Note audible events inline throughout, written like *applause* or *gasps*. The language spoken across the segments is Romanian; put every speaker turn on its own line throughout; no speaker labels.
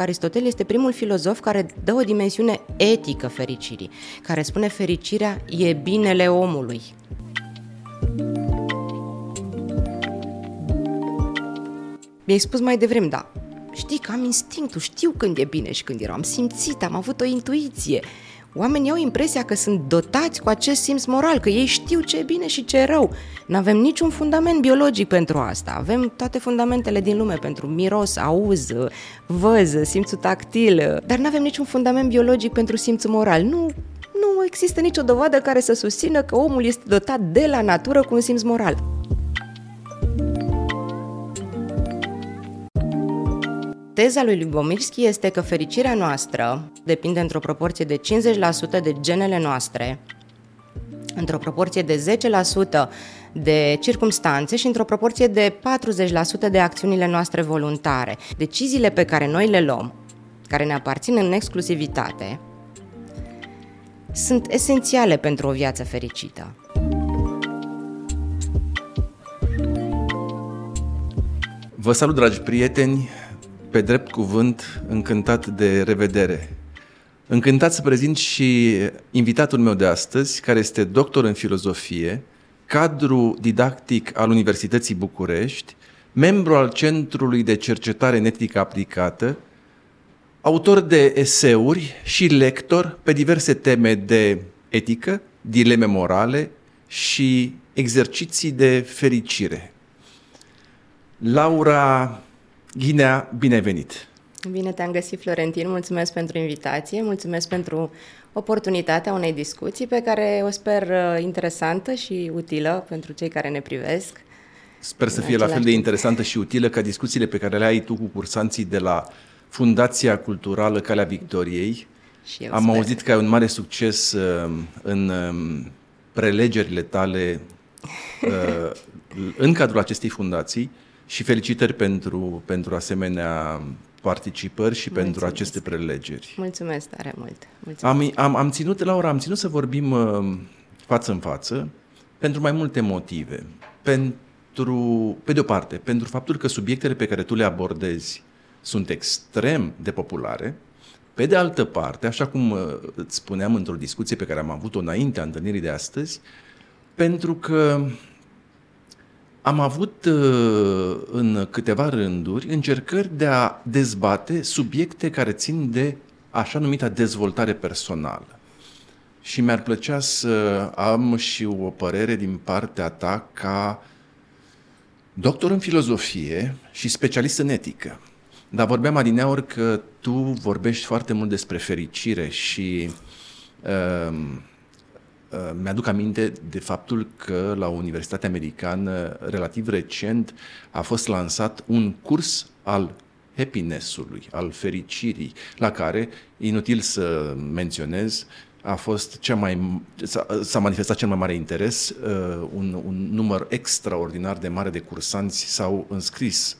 Aristotel este primul filozof care dă o dimensiune etică fericirii, care spune fericirea e binele omului. Mi-ai spus mai devreme, da, știi că am instinctul, știu când e bine și când e rău, am simțit, am avut o intuiție. Oamenii au impresia că sunt dotați cu acest simț moral, că ei știu ce e bine și ce e rău. Nu avem niciun fundament biologic pentru asta. Avem toate fundamentele din lume pentru miros, auz, văz, simțul tactil, dar nu avem niciun fundament biologic pentru simțul moral. Nu, nu există nicio dovadă care să susțină că omul este dotat de la natură cu un simț moral. Teza lui Lubomirski este că fericirea noastră depinde într-o proporție de 50% de genele noastre, într-o proporție de 10% de circumstanțe și într-o proporție de 40% de acțiunile noastre voluntare. Deciziile pe care noi le luăm, care ne aparțin în exclusivitate, sunt esențiale pentru o viață fericită.
Vă salut, dragi prieteni! Pe drept cuvânt, încântat de revedere. Încântat să prezint și invitatul meu de astăzi, care este doctor în filozofie, cadru didactic al Universității București, membru al Centrului de Cercetare în Etică Aplicată, autor de eseuri și lector pe diverse teme de etică, dileme morale și exerciții de fericire. Laura Ghinea, bine venit!
Bine te-am găsit, Florentin. Mulțumesc pentru invitație, mulțumesc pentru oportunitatea unei discuții pe care o sper uh, interesantă și utilă pentru cei care ne privesc.
Sper să fie la fel de interesantă și utilă ca discuțiile pe care le ai tu cu cursanții de la Fundația Culturală Calea Victoriei. Și eu Am sper. auzit că ai un mare succes uh, în um, prelegerile tale uh, *laughs* în cadrul acestei fundații și felicitări pentru, pentru asemenea participări și Mulțumesc. pentru aceste prelegeri.
Mulțumesc tare mult. Mulțumesc.
Am, am, am ținut, Laura, am ținut să vorbim uh, față în față pentru mai multe motive. Pentru, pe de o parte, pentru faptul că subiectele pe care tu le abordezi sunt extrem de populare, pe de altă parte, așa cum uh, îți spuneam într-o discuție pe care am avut-o înaintea întâlnirii de astăzi, pentru că am avut uh, în câteva rânduri încercări de a dezbate subiecte care țin de așa numita dezvoltare personală. Și mi-ar plăcea să am și o părere din partea ta ca doctor în filozofie și specialist în etică. Dar vorbeam adineaori că tu vorbești foarte mult despre fericire și uh, Uh, mi-aduc aminte de faptul că la Universitatea Americană, relativ recent, a fost lansat un curs al happiness-ului, al fericirii, la care, inutil să menționez, a fost cea mai, s-a, s-a manifestat cel mai mare interes, uh, un, un număr extraordinar de mare de cursanți s-au înscris.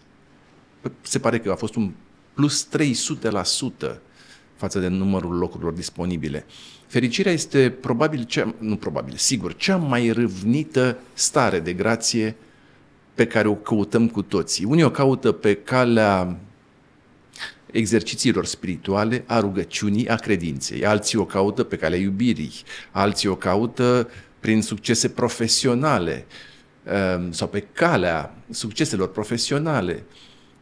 Se pare că a fost un plus 300% față de numărul locurilor disponibile. Fericirea este probabil, cea, nu probabil, sigur, cea mai râvnită stare de grație pe care o căutăm cu toții. Unii o caută pe calea exercițiilor spirituale, a rugăciunii, a credinței. Alții o caută pe calea iubirii, alții o caută prin succese profesionale um, sau pe calea succeselor profesionale.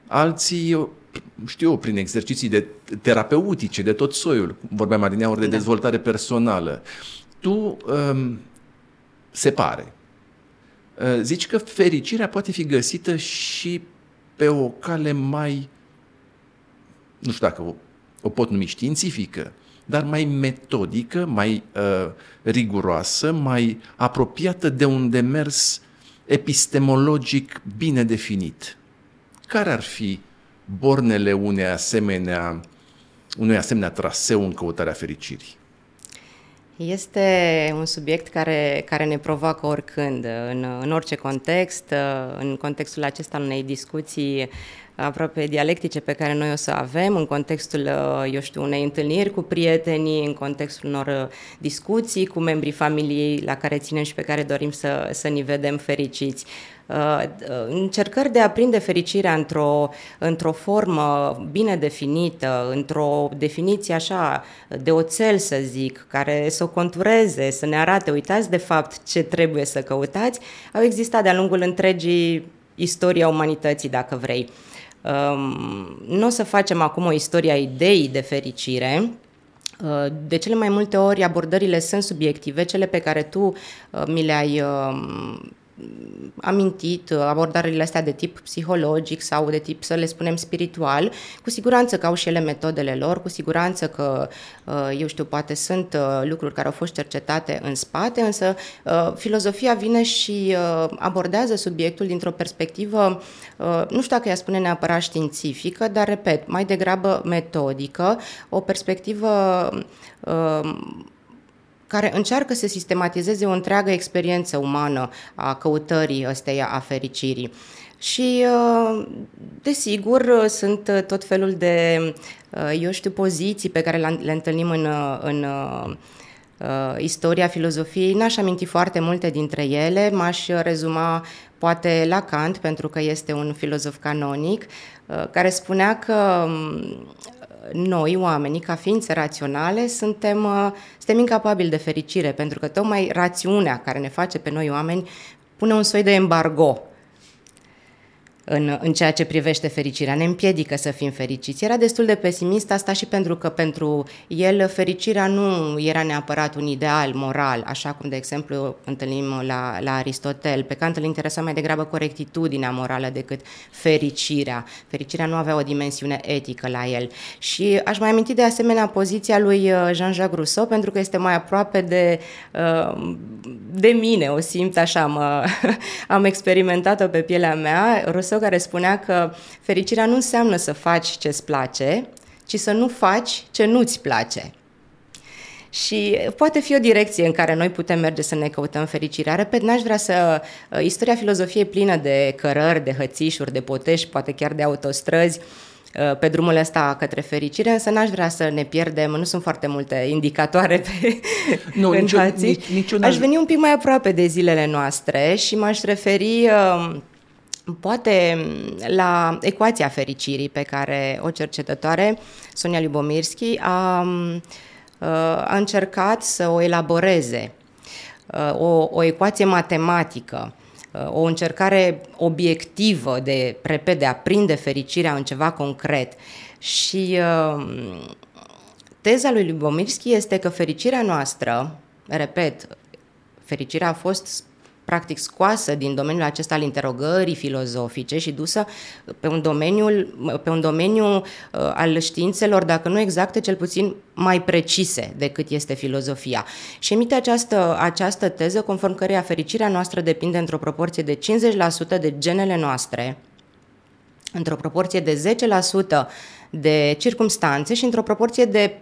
Alții știu prin exerciții de terapeutice de tot soiul, vorbeam adineauri de da. dezvoltare personală, tu um, se pare, uh, zici că fericirea poate fi găsită și pe o cale mai, nu știu dacă o, o pot numi științifică, dar mai metodică, mai uh, riguroasă, mai apropiată de un demers epistemologic bine definit. Care ar fi bornele unei asemenea, unui asemenea traseu în căutarea fericirii?
Este un subiect care, care ne provoacă oricând, în, în orice context, în contextul acesta unei discuții aproape dialectice pe care noi o să avem în contextul, uh, eu știu, unei întâlniri cu prietenii, în contextul unor uh, discuții cu membrii familiei la care ținem și pe care dorim să, să ne vedem fericiți. Uh, încercări de a prinde fericirea într-o, într-o formă bine definită, într-o definiție așa de oțel, să zic, care să o contureze, să ne arate, uitați de fapt ce trebuie să căutați, au existat de-a lungul întregii istoria umanității, dacă vrei. Um, nu o să facem acum o istorie a ideii de fericire, uh, de cele mai multe ori abordările sunt subiective, cele pe care tu uh, mi le-ai um, amintit uh, abordarile astea de tip psihologic sau de tip, să le spunem, spiritual, cu siguranță că au și ele metodele lor, cu siguranță că, uh, eu știu, poate sunt uh, lucruri care au fost cercetate în spate, însă filozofia vine și abordează subiectul dintr-o perspectivă, nu știu dacă ea spune neapărat științifică, dar, repet, mai degrabă metodică, o perspectivă care încearcă să sistematizeze o întreagă experiență umană a căutării ăsteia a fericirii. Și, uh, desigur, sunt tot felul de, uh, eu știu, poziții pe care le întâlnim în, uh, în istoria filozofiei. N-aș aminti foarte multe dintre ele, m-aș rezuma poate la Kant, pentru că este un filozof canonic, care spunea că um, noi, oamenii, ca ființe raționale, suntem, uh, suntem incapabili de fericire, pentru că tocmai rațiunea care ne face pe noi oameni pune un soi de embargo în, în ceea ce privește fericirea. Ne împiedică să fim fericiți. Era destul de pesimist asta și pentru că pentru el fericirea nu era neapărat un ideal moral, așa cum, de exemplu, întâlnim la, la Aristotel. Pe Kant îl interesa mai degrabă corectitudinea morală decât fericirea. Fericirea nu avea o dimensiune etică la el. Și aș mai aminti de asemenea poziția lui uh, Jean-Jacques Rousseau, pentru că este mai aproape de, uh, de mine, o simt așa, mă, *laughs* am experimentat-o pe pielea mea. Rousseau Rousseau care spunea că fericirea nu înseamnă să faci ce-ți place, ci să nu faci ce nu-ți place. Și poate fi o direcție în care noi putem merge să ne căutăm fericirea. Repet, n-aș vrea să... Uh, istoria filozofiei e plină de cărări, de hățișuri, de potești, poate chiar de autostrăzi uh, pe drumul ăsta către fericire, însă n-aș vrea să ne pierdem, nu sunt foarte multe indicatoare pe *laughs* nu, în nicio, nici, niciuna... Aș veni un pic mai aproape de zilele noastre și m-aș referi uh, Poate la ecuația fericirii pe care o cercetătoare, Sonia Lubomirski, a, a încercat să o elaboreze, o, o ecuație matematică, o încercare obiectivă de, repede, a prinde fericirea în ceva concret. Și teza lui Lubomirski este că fericirea noastră, repet, fericirea a fost practic scoasă din domeniul acesta al interogării filozofice și dusă pe un domeniu, pe un domeniu uh, al științelor, dacă nu exacte, cel puțin mai precise decât este filozofia. Și emite această, această teză conform căreia fericirea noastră depinde într-o proporție de 50% de genele noastre, într-o proporție de 10% de circumstanțe și într-o proporție de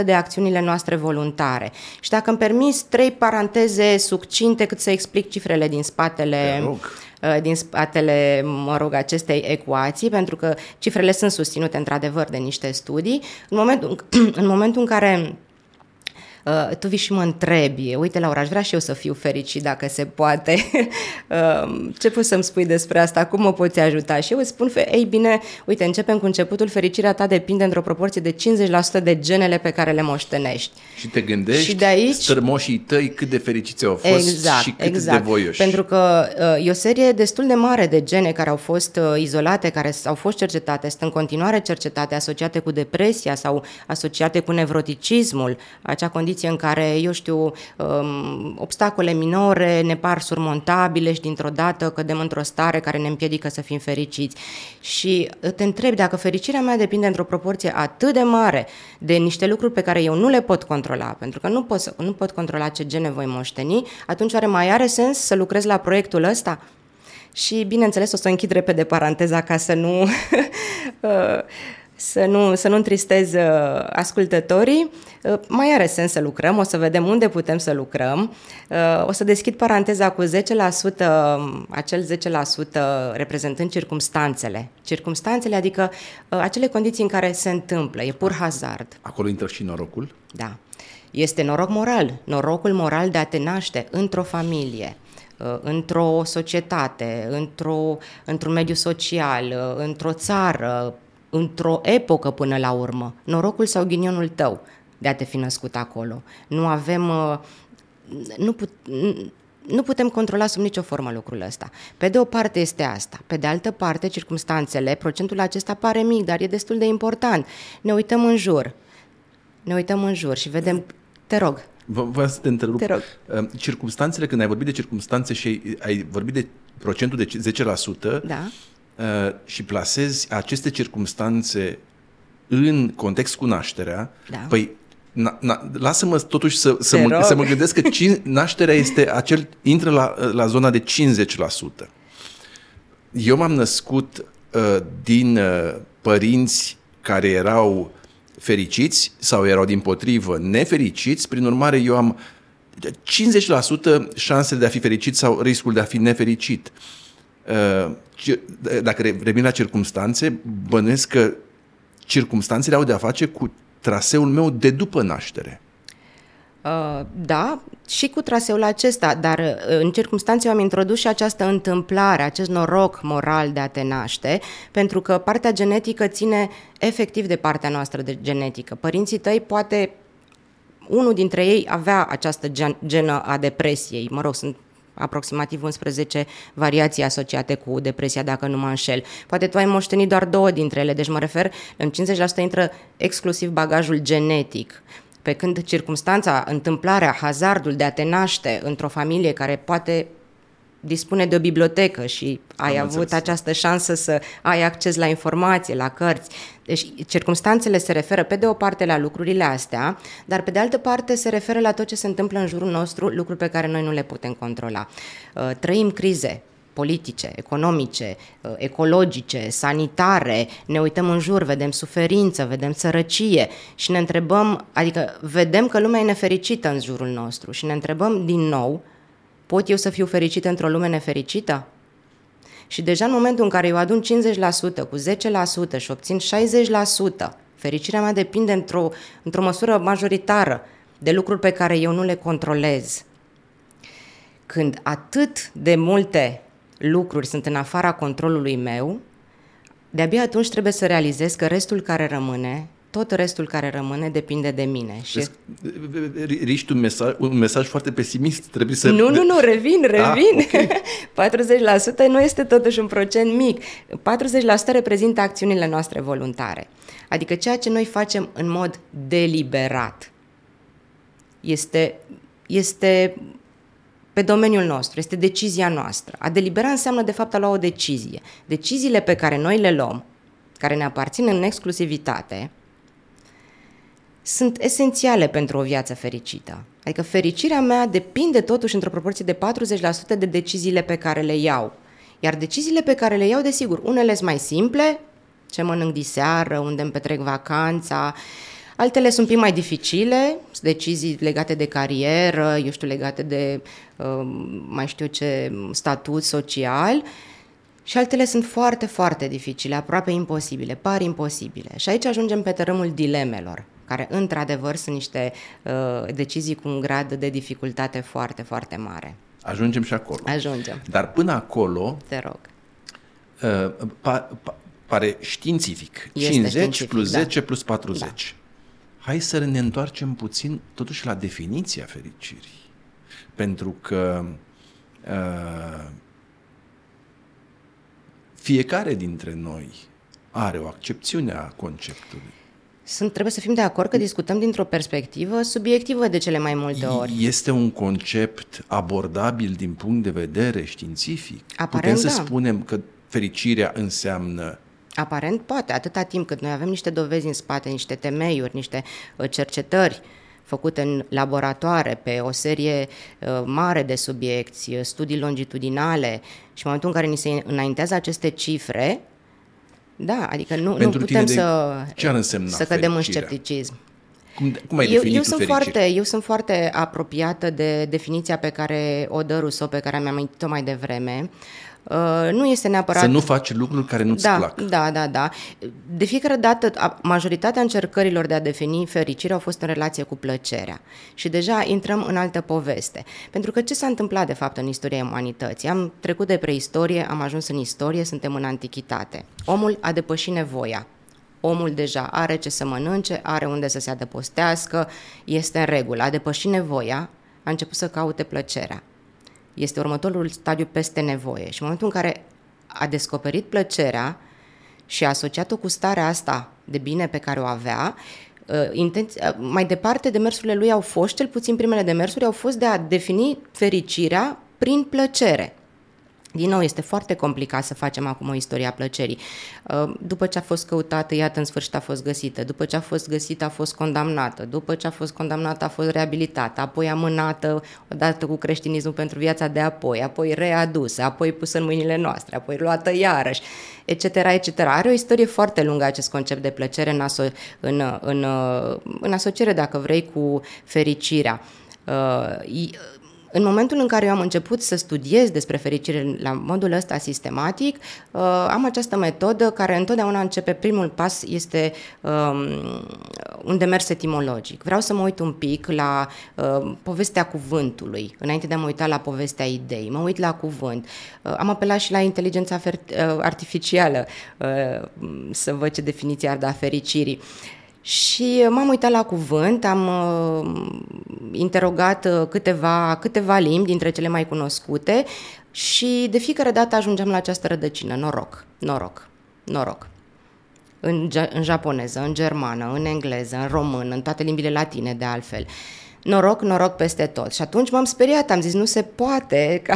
40% de acțiunile noastre voluntare. Și dacă îmi permis trei paranteze succinte cât să explic cifrele din spatele uh, din spatele, mă rog, acestei ecuații, pentru că cifrele sunt susținute într-adevăr de niște studii. În momentul, în *clears throat* momentul în care uh, tu vii și mă întrebi, uite Laura, aș vrea și eu să fiu fericit dacă se poate. uh, *laughs* ce poți să-mi spui despre asta? Cum mă poți ajuta? Și eu îți spun, ei bine, uite, începem cu începutul, fericirea ta depinde într-o proporție de 50% de genele pe care le moștenești.
Și te gândești, și de aici, strămoșii tăi cât de fericiți au fost
exact,
și cât
exact.
de voioși.
Pentru că uh, e o serie destul de mare de gene care au fost uh, izolate, care au fost cercetate, sunt în continuare cercetate, asociate cu depresia sau asociate cu nevroticismul, acea condiție condiție în care, eu știu, um, obstacole minore ne par surmontabile și dintr-o dată cădem într-o stare care ne împiedică să fim fericiți. Și te întreb dacă fericirea mea depinde într-o proporție atât de mare de niște lucruri pe care eu nu le pot controla, pentru că nu pot, nu pot controla ce gene voi moșteni, atunci oare mai are sens să lucrez la proiectul ăsta? Și, bineînțeles, o să închid repede paranteza ca să nu... *laughs* Uh, să nu, să nu întristez uh, ascultătorii. Uh, mai are sens să lucrăm, o să vedem unde putem să lucrăm. Uh, o să deschid paranteza cu 10%, acel 10% reprezentând circumstanțele. Circumstanțele, adică acele condiții în care se întâmplă, e pur hazard.
Acolo intră și norocul?
Da. Este noroc moral, norocul moral de a te naște într-o familie, într-o societate, într-o, într-un mediu social, într-o țară, într-o epocă până la urmă, norocul sau ghinionul tău de a te fi născut acolo. Nu avem... Uh, nu, put, nu putem controla sub nicio formă lucrul ăsta. Pe de o parte este asta, pe de altă parte circumstanțele, procentul acesta pare mic, dar e destul de important. Ne uităm în jur, ne uităm în jur și vedem, te rog.
Vă să te întrerup.
Te rog.
Uh, circumstanțele, când ai vorbit de circumstanțe și ai vorbit de procentul de 10%,
da
Uh, și plasezi aceste circumstanțe în context cu nașterea,
da.
păi Na, na, lasă-mă totuși să, să, mă, să mă gândesc că cin, nașterea este acel, intră la, la zona de 50%. Eu m-am născut uh, din uh, părinți care erau fericiți sau erau din potrivă nefericiți, prin urmare eu am 50% șanse de a fi fericit sau riscul de a fi nefericit. Uh, dacă revin la circumstanțe, bănuiesc că circumstanțele au de-a face cu traseul meu de după naștere.
Uh, da, și cu traseul acesta, dar uh, în circunstanțe eu am introdus și această întâmplare, acest noroc moral de a te naște, pentru că partea genetică ține efectiv de partea noastră de genetică. Părinții tăi poate unul dintre ei avea această genă a depresiei, mă rog, sunt aproximativ 11 variații asociate cu depresia, dacă nu mă înșel. Poate tu ai moștenit doar două dintre ele, deci mă refer, în 50% intră exclusiv bagajul genetic. Pe când circumstanța, întâmplarea, hazardul de a te naște într-o familie care poate dispune de o bibliotecă și ai Am avut înțeles. această șansă să ai acces la informație, la cărți. Deci circumstanțele se referă pe de o parte la lucrurile astea, dar pe de altă parte se referă la tot ce se întâmplă în jurul nostru, lucruri pe care noi nu le putem controla. Uh, trăim crize, politice, economice, uh, ecologice, sanitare, ne uităm în jur, vedem suferință, vedem sărăcie și ne întrebăm, adică vedem că lumea e nefericită în jurul nostru și ne întrebăm din nou Pot eu să fiu fericită într-o lume nefericită? Și deja în momentul în care eu adun 50% cu 10% și obțin 60%, fericirea mea depinde într-o, într-o măsură majoritară de lucruri pe care eu nu le controlez. Când atât de multe lucruri sunt în afara controlului meu, de-abia atunci trebuie să realizez că restul care rămâne tot restul care rămâne depinde de mine. Și...
Riști un mesaj, un mesaj foarte pesimist, trebuie să...
Nu, nu, nu, *laughs* revin, ah, revin. Ah, okay. *laughs* 40% nu este totuși un procent mic. 40% reprezintă acțiunile noastre voluntare. Adică ceea ce noi facem în mod deliberat este, este pe domeniul nostru, este decizia noastră. A delibera înseamnă de fapt a lua o decizie. Deciziile pe care noi le luăm, care ne aparțin în exclusivitate, sunt esențiale pentru o viață fericită. Adică fericirea mea depinde totuși într-o proporție de 40% de deciziile pe care le iau. Iar deciziile pe care le iau, desigur, unele sunt mai simple, ce mănânc diseară, unde îmi petrec vacanța, altele sunt un pic mai dificile, decizii legate de carieră, eu știu, legate de um, mai știu ce statut social, și altele sunt foarte, foarte dificile, aproape imposibile, par imposibile. Și aici ajungem pe tărâmul dilemelor care într-adevăr sunt niște uh, decizii cu un grad de dificultate foarte, foarte mare.
Ajungem și acolo.
Ajungem.
Dar până acolo...
Te rog.
Uh, pa, pa, pare științific. Este 50 științific, plus 10 da. plus 40. Da. Hai să ne întoarcem puțin totuși la definiția fericirii. Pentru că uh, fiecare dintre noi are o accepțiune a conceptului.
Sunt, trebuie să fim de acord că discutăm dintr-o perspectivă subiectivă de cele mai multe ori.
Este un concept abordabil din punct de vedere științific.
Aparent,
Putem să
da.
spunem că fericirea înseamnă
Aparent poate, atâta timp cât noi avem niște dovezi în spate, niște temeiuri, niște uh, cercetări făcute în laboratoare pe o serie uh, mare de subiecti, uh, studii longitudinale și în momentul în care ni se înaintează aceste cifre, Da, adică nu,
Pentru
nu putem
tine de-
să,
ce ar însemna
să cădem în
fericirea?
scepticism.
Cum, cum ai
Eu,
definit
eu,
tu
sunt
fericirea?
foarte, eu sunt foarte apropiată de definiția pe care o dă Rousseau, pe care mi-am amintit-o mai devreme. Uh, nu este neapărat...
Să nu faci lucruri care nu-ți
da,
plac.
Da, da, da. De fiecare dată, a- majoritatea încercărilor de a defini fericirea au fost în relație cu plăcerea. Și deja intrăm în altă poveste. Pentru că ce s-a întâmplat, de fapt, în istoria umanității? Am trecut de preistorie, am ajuns în istorie, suntem în antichitate. Omul a depășit nevoia. Omul deja are ce să mănânce, are unde să se adăpostească, este în regulă. A depășit nevoia, a început să caute plăcerea este următorul stadiu peste nevoie. Și în momentul în care a descoperit plăcerea și a asociat-o cu starea asta de bine pe care o avea, uh, intenț- uh, mai departe demersurile lui au fost, cel puțin primele demersuri, au fost de a defini fericirea prin plăcere. Din nou, este foarte complicat să facem acum o istorie a plăcerii. Uh, După ce a fost căutată, iată, în sfârșit a fost găsită. După ce a fost găsită, a fost condamnată. După ce a fost condamnată, a fost reabilitată. Apoi amânată, odată cu creștinismul pentru viața de apoi. Apoi readusă, apoi pusă în mâinile noastre, apoi luată iarăși, etc., etc. Are o istorie foarte lungă acest concept de plăcere în, aso- în, în, în asociere, dacă vrei, cu fericirea. Uh, i- în momentul în care eu am început să studiez despre fericire la modul ăsta sistematic, uh, am această metodă care întotdeauna începe, primul pas este um, un demers etimologic. Vreau să mă uit un pic la uh, povestea cuvântului, înainte de a mă uita la povestea idei. Mă uit la cuvânt. Uh, am apelat și la inteligența fer- uh, artificială uh, să văd ce definiție ar da fericirii. Și m-am uitat la cuvânt, am uh, interogat uh, câteva, câteva limbi dintre cele mai cunoscute și de fiecare dată ajungeam la această rădăcină, noroc, noroc, noroc. În, ja- în japoneză, în germană, în engleză, în român, în toate limbile latine de altfel. Noroc, noroc peste tot. Și atunci m-am speriat, am zis, nu se poate *laughs* ca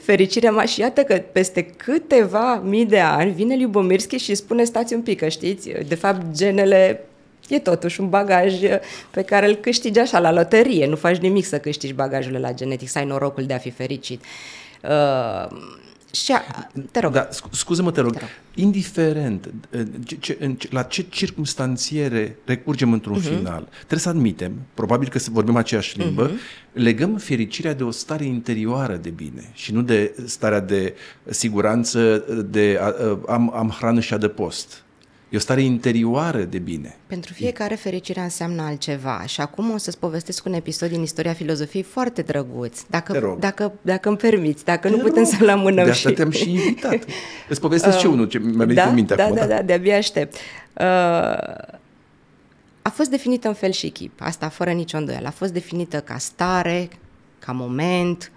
fericirea mea și iată că peste câteva mii de ani vine Liubomirski și spune, stați un pic, că știți, de fapt genele e totuși un bagaj pe care îl câștigi așa la loterie, nu faci nimic să câștigi bagajul la genetic, să ai norocul de a fi fericit. Uh, și a, te rog.
Da, scu- scuză-mă, te rog.
Te rog.
Indiferent uh, ce, ce, în ce, la ce circunstanțiere recurgem într-un uh-huh. final, trebuie să admitem, probabil că să vorbim aceeași limbă, uh-huh. legăm fericirea de o stare interioară de bine și nu de starea de siguranță, de a, a, am, am hrană și adăpost. E o stare interioară de bine.
Pentru fiecare fericirea înseamnă altceva și acum o să-ți povestesc un episod din istoria filozofiei foarte drăguț,
Te
dacă,
rog.
dacă, dacă îmi permiți, dacă nu
Te
putem
rog.
să-l amânăm
De asta
și...
te-am și invitat. Îți povestesc *laughs* și unul ce mi-a venit
da,
în minte
da,
acum.
Da, da, de-abia aștept. Uh, a fost definită în fel și chip, asta fără nicio îndoială. A fost definită ca stare, ca moment,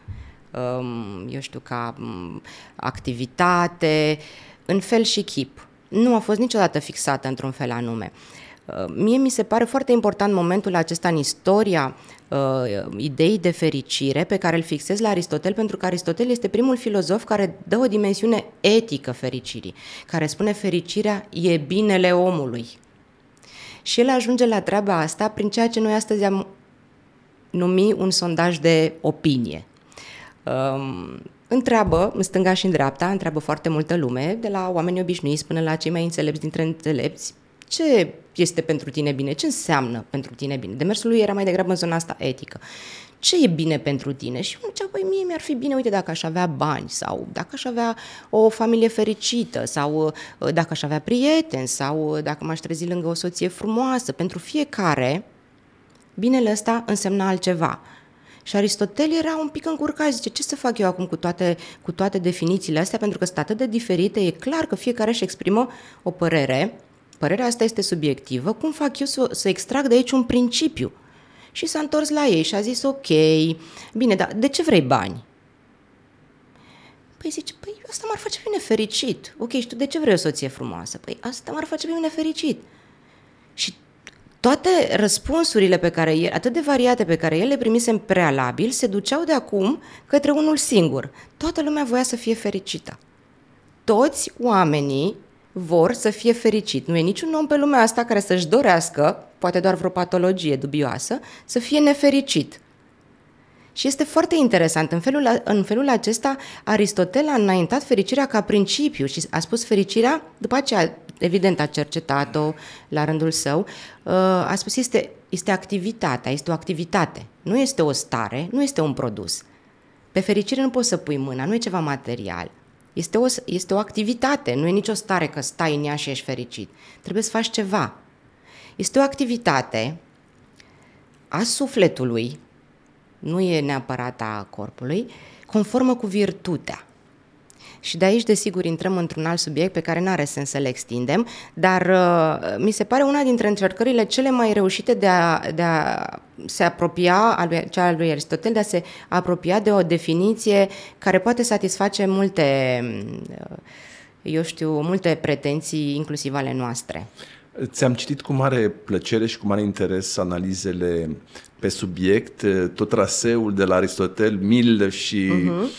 um, eu știu, ca um, activitate, în fel și chip. Nu a fost niciodată fixată într-un fel anume. Uh, Mie mi se pare foarte important momentul acesta în istoria uh, ideii de fericire pe care îl fixez la Aristotel, pentru că Aristotel este primul filozof care dă o dimensiune etică fericirii, care spune fericirea e binele omului. Și el ajunge la treaba asta prin ceea ce noi astăzi am numi un sondaj de opinie. Um, întreabă, în stânga și în dreapta, întreabă foarte multă lume, de la oameni obișnuiți până la cei mai înțelepți dintre înțelepți, ce este pentru tine bine, ce înseamnă pentru tine bine. Demersul lui era mai degrabă în zona asta etică. Ce e bine pentru tine? Și unul zicea, păi mie mi-ar fi bine, uite, dacă aș avea bani sau dacă aș avea o familie fericită sau uh, dacă aș avea prieteni sau uh, dacă m-aș trezi lângă o soție frumoasă. Pentru fiecare, binele ăsta însemna altceva. Și Aristotel era un pic încurcat, zice, ce să fac eu acum cu toate, cu toate definițiile astea, pentru că sunt atât de diferite, e clar că fiecare își exprimă o părere, părerea asta este subiectivă, cum fac eu să, să extrag de aici un principiu? Și s-a întors la ei și a zis, ok, bine, dar de ce vrei bani? Păi zice, păi asta m-ar face pe mine fericit. Ok, și tu de ce vrei o soție frumoasă? Păi asta m-ar face pe mine fericit. Și toate răspunsurile pe care el, atât de variate pe care el le primise în prealabil, se duceau de acum către unul singur. Toată lumea voia să fie fericită. Toți oamenii vor să fie fericit. Nu e niciun om pe lumea asta care să-și dorească, poate doar vreo patologie dubioasă, să fie nefericit. Și este foarte interesant. În felul, în felul acesta, Aristotel a înaintat fericirea ca principiu și a spus fericirea, după aceea, evident a cercetat-o la rândul său, uh, a spus este, este activitatea, este o activitate, nu este o stare, nu este un produs. Pe fericire nu poți să pui mâna, nu e ceva material. Este o, este o activitate, nu e nicio stare că stai în ea și ești fericit. Trebuie să faci ceva. Este o activitate a sufletului, nu e neapărat a corpului, conformă cu virtutea. Și de aici, desigur, intrăm într-un alt subiect pe care nu are sens să-l extindem, dar uh, mi se pare una dintre încercările cele mai reușite de a, de a se apropia, a lui, cea a lui Aristotel, de a se apropia de o definiție care poate satisface multe, uh, eu știu, multe pretenții, inclusiv ale noastre.
Ți-am citit cu mare plăcere și cu mare interes analizele pe subiect, tot traseul de la Aristotel, Mill și uh-huh Uh,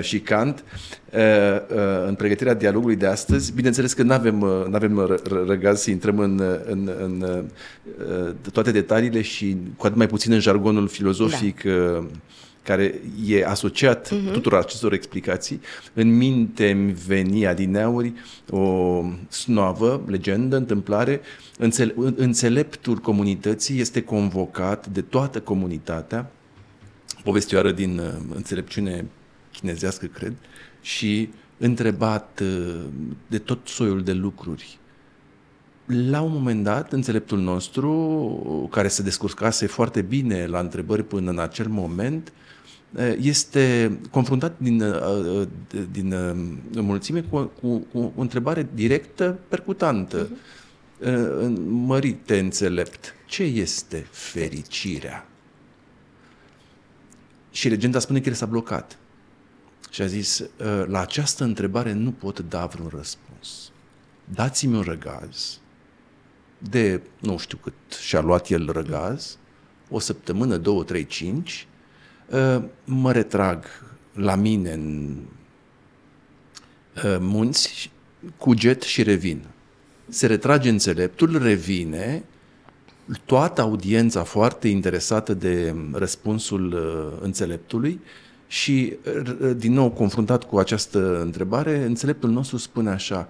și Kant uh, uh, în pregătirea dialogului de astăzi. Bineînțeles că nu avem, avem răgaz să intrăm în, în, în toate detaliile și cu atât mai puțin în jargonul filozofic da care e asociat uh-huh. tuturor acestor explicații, în minte îmi veni adineauri o snoavă, legendă, întâmplare, înțele- înțeleptul comunității este convocat de toată comunitatea, povestioară din înțelepciune chinezească, cred, și întrebat uh, de tot soiul de lucruri. La un moment dat, înțeleptul nostru, care se descurcase foarte bine la întrebări până în acel moment, uh, este confruntat din, uh, din mulțime cu, cu, cu o întrebare directă, percutantă. Uh-huh. Mărite înțelept, ce este fericirea? Și legenda spune că el s-a blocat și a zis, ă, la această întrebare nu pot da vreun răspuns. Dați-mi un răgaz de, nu știu cât și-a luat el răgaz, o săptămână, două, trei, cinci, ă, mă retrag la mine în ă, munți, cuget și revin. Se retrage înțeleptul, revine, toată audiența foarte interesată de răspunsul înțeleptului și, din nou, confruntat cu această întrebare, înțeleptul nostru spune așa,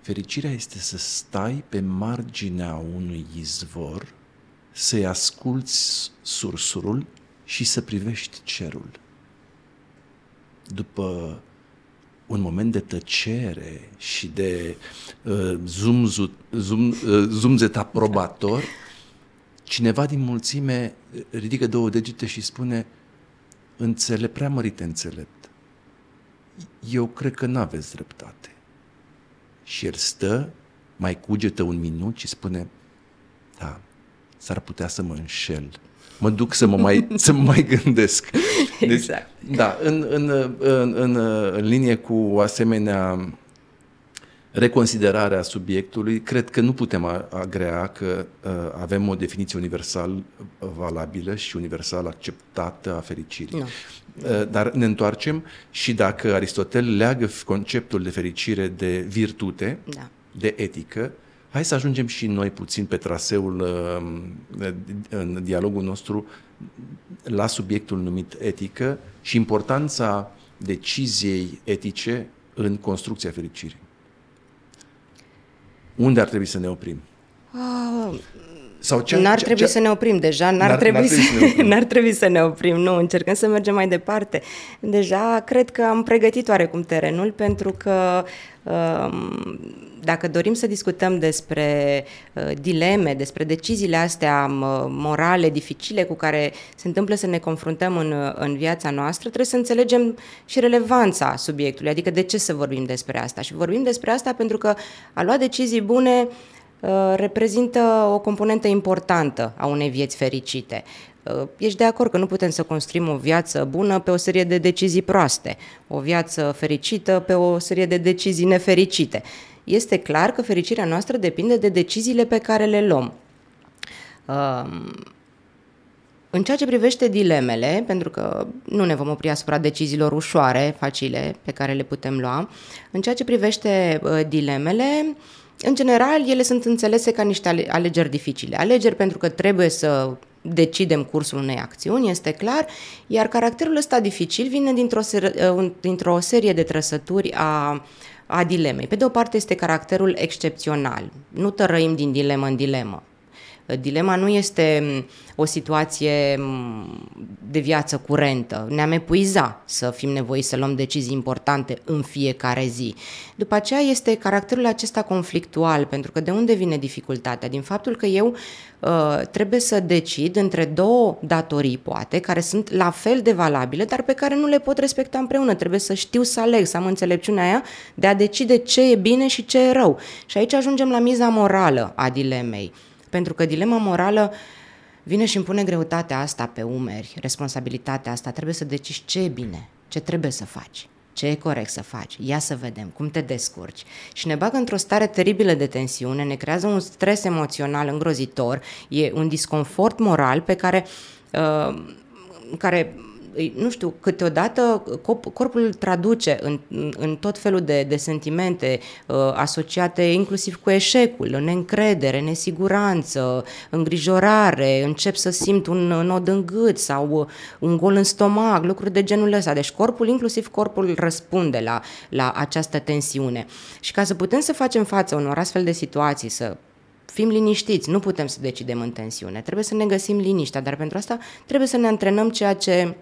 fericirea este să stai pe marginea unui izvor, să-i asculți sursurul și să privești cerul. După un moment de tăcere și de uh, zumzut, zum, uh, zumzet aprobator, cineva din mulțime ridică două degete și spune – înțelept, prea mărite înțelept. Eu cred că n-aveți dreptate. Și el stă, mai cugetă un minut și spune, da, s-ar putea să mă înșel. Mă duc să mă mai, *laughs* să mă mai gândesc.
Deci, exact.
Da, în, în, în, în, în linie cu o asemenea reconsiderarea subiectului, cred că nu putem agrea că uh, avem o definiție universal valabilă și universal acceptată a fericirii. No. Uh, dar ne întoarcem și dacă Aristotel leagă conceptul de fericire de virtute, da. de etică, hai să ajungem și noi puțin pe traseul uh, în dialogul nostru la subiectul numit etică și importanța deciziei etice în construcția fericirii. Unde ar trebui să ne oprim?
Uh, Sau ce, n-ar ce, trebui ce, să ne oprim deja, n-ar, n-ar, trebui, n-ar, trebui, să, să *laughs* n-ar trebui să ne oprim, nu, încercăm să mergem mai departe. Deja cred că am pregătit oarecum terenul pentru că um, dacă dorim să discutăm despre uh, dileme, despre deciziile astea morale dificile cu care se întâmplă să ne confruntăm în, în viața noastră, trebuie să înțelegem și relevanța subiectului, adică de ce să vorbim despre asta. Și vorbim despre asta pentru că a lua decizii bune uh, reprezintă o componentă importantă a unei vieți fericite. Uh, ești de acord că nu putem să construim o viață bună pe o serie de decizii proaste, o viață fericită pe o serie de decizii nefericite este clar că fericirea noastră depinde de deciziile pe care le luăm. Um, în ceea ce privește dilemele, pentru că nu ne vom opri asupra deciziilor ușoare, facile, pe care le putem lua, în ceea ce privește uh, dilemele, în general, ele sunt înțelese ca niște alegeri dificile. Alegeri pentru că trebuie să decidem cursul unei acțiuni, este clar, iar caracterul ăsta dificil vine dintr-o, ser- uh, dintr-o serie de trăsături a a dilemei. Pe de o parte este caracterul excepțional. Nu tărăim din dilemă în dilemă. Dilema nu este o situație de viață curentă. Ne-am epuiza să fim nevoiți să luăm decizii importante în fiecare zi. După aceea este caracterul acesta conflictual, pentru că de unde vine dificultatea? Din faptul că eu uh, trebuie să decid între două datorii, poate, care sunt la fel de valabile, dar pe care nu le pot respecta împreună. Trebuie să știu să aleg, să am înțelepciunea aia de a decide ce e bine și ce e rău. Și aici ajungem la miza morală a dilemei. Pentru că dilema morală vine și îmi pune greutatea asta pe umeri, responsabilitatea asta. Trebuie să decizi ce e bine, ce trebuie să faci, ce e corect să faci. Ia să vedem cum te descurci. Și ne bagă într-o stare teribilă de tensiune, ne creează un stres emoțional îngrozitor, e un disconfort moral pe care, uh, care nu știu, câteodată corpul îl traduce în, în tot felul de, de sentimente uh, asociate inclusiv cu eșecul, neîncredere, nesiguranță, îngrijorare, încep să simt un nod în gât sau un gol în stomac, lucruri de genul ăsta. Deci corpul, inclusiv corpul, răspunde la, la această tensiune. Și ca să putem să facem față unor astfel de situații, să fim liniștiți, nu putem să decidem în tensiune, trebuie să ne găsim liniștea, dar pentru asta trebuie să ne antrenăm ceea ce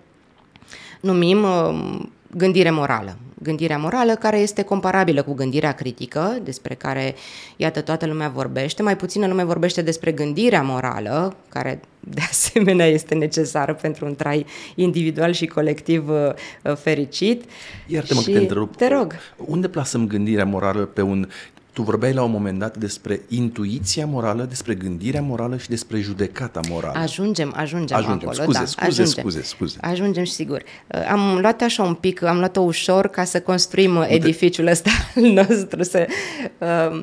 numim uh, gândire morală. Gândirea morală care este comparabilă cu gândirea critică, despre care, iată, toată lumea vorbește. Mai puțină lume vorbește despre gândirea morală, care de *laughs* asemenea este necesară pentru un trai individual și colectiv uh, fericit.
Iartă-mă și că te întrerup.
Te rog.
Unde plasăm gândirea morală pe un tu vorbeai la un moment dat despre intuiția morală, despre gândirea morală și despre judecata morală.
Ajungem, ajungem,
ajungem
acolo.
Scuze,
da,
scuze,
ajungem.
scuze, scuze.
Ajungem, sigur. Uh, am luat așa un pic, am luat-o ușor ca să construim Uite. edificiul ăsta *laughs* al nostru. Să, uh,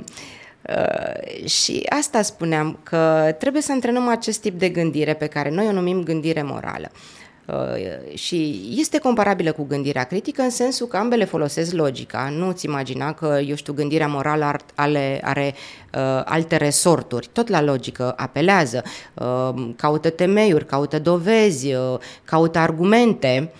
Uh, și asta spuneam, că trebuie să antrenăm acest tip de gândire pe care noi o numim gândire morală. Uh, și este comparabilă cu gândirea critică în sensul că ambele folosesc logica. Nu-ți imagina că, eu știu, gândirea morală are, are, are uh, alte resorturi. Tot la logică apelează. Uh, caută temeiuri, caută dovezi, uh, caută argumente.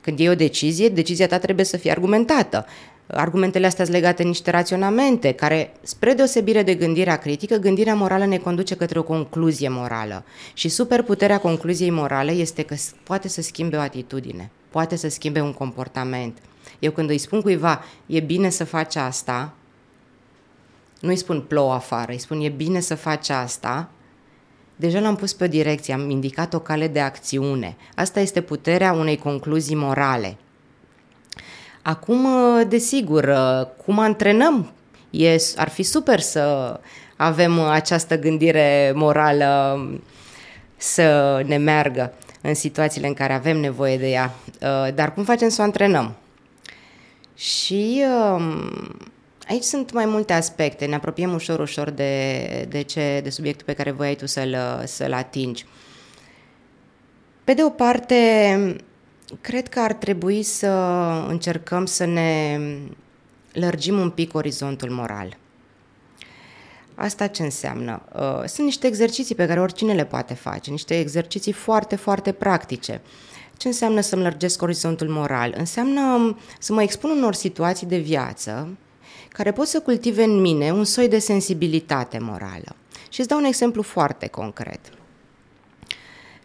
Când iei o decizie, decizia ta trebuie să fie argumentată. Argumentele astea sunt legate niște raționamente care, spre deosebire de gândirea critică, gândirea morală ne conduce către o concluzie morală. Și superputerea concluziei morale este că poate să schimbe o atitudine, poate să schimbe un comportament. Eu când îi spun cuiva, e bine să faci asta, nu îi spun plouă afară, îi spun e bine să faci asta, deja l-am pus pe o direcție, am indicat o cale de acțiune. Asta este puterea unei concluzii morale. Acum, uh, desigur, uh, cum antrenăm? E, ar fi super să avem această gândire morală um, să ne meargă în situațiile în care avem nevoie de ea. Uh, dar cum facem să o antrenăm? Și um, aici sunt mai multe aspecte. Ne apropiem ușor, ușor de, de, ce, de subiectul pe care voiai tu să-l, să-l atingi. Pe de o parte, Cred că ar trebui să încercăm să ne lărgim un pic orizontul moral. Asta ce înseamnă? Uh, sunt niște exerciții pe care oricine le poate face, niște exerciții foarte, foarte practice. Ce înseamnă să-mi lărgesc orizontul moral? Înseamnă să mă expun unor situații de viață care pot să cultive în mine un soi de sensibilitate morală. Și îți dau un exemplu foarte concret.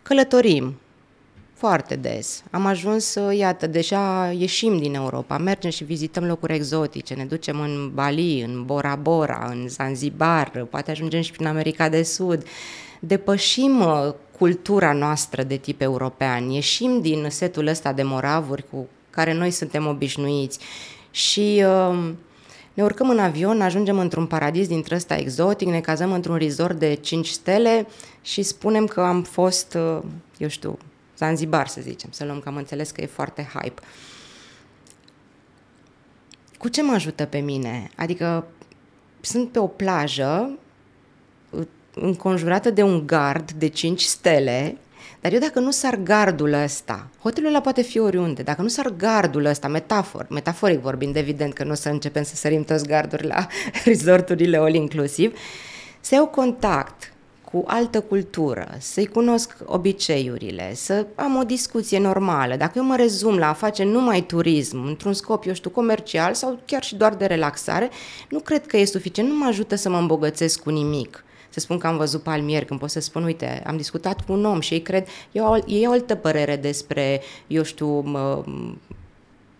Călătorim, foarte des. Am ajuns, iată, deja ieșim din Europa, mergem și vizităm locuri exotice, ne ducem în Bali, în Bora Bora, în Zanzibar, poate ajungem și prin America de Sud. Depășim uh, cultura noastră de tip european, ieșim din setul ăsta de moravuri cu care noi suntem obișnuiți și uh, ne urcăm în avion, ajungem într-un paradis dintre ăsta exotic, ne cazăm într-un resort de 5 stele și spunem că am fost, uh, eu știu, Zanzibar, să zicem, să luăm că am înțeles că e foarte hype. Cu ce mă ajută pe mine? Adică sunt pe o plajă înconjurată de un gard de 5 stele, dar eu dacă nu sar gardul ăsta, hotelul ăla poate fi oriunde, dacă nu sar gardul ăsta, metafor, metaforic vorbind, evident că nu o să începem să sărim toți garduri la *laughs* resorturile all inclusiv, să iau contact cu altă cultură, să-i cunosc obiceiurile, să am o discuție normală. Dacă eu mă rezum la a face numai turism, într-un scop, eu știu, comercial sau chiar și doar de relaxare, nu cred că e suficient, nu mă ajută să mă îmbogățesc cu nimic să spun că am văzut palmieri, când pot să spun, uite, am discutat cu un om și ei cred, ei au, ei au altă părere despre, eu știu, mă,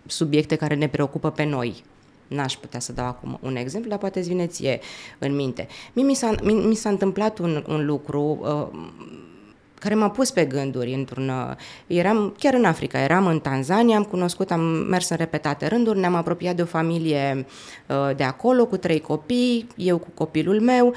subiecte care ne preocupă pe noi. N-aș putea să dau acum un exemplu, dar poate îți vine ție în minte. Mie mi s-a, mi, mi s-a întâmplat un, un lucru uh, care m-a pus pe gânduri într-un... Uh, eram chiar în Africa, eram în Tanzania, am cunoscut, am mers în repetate rânduri, ne-am apropiat de o familie uh, de acolo cu trei copii, eu cu copilul meu.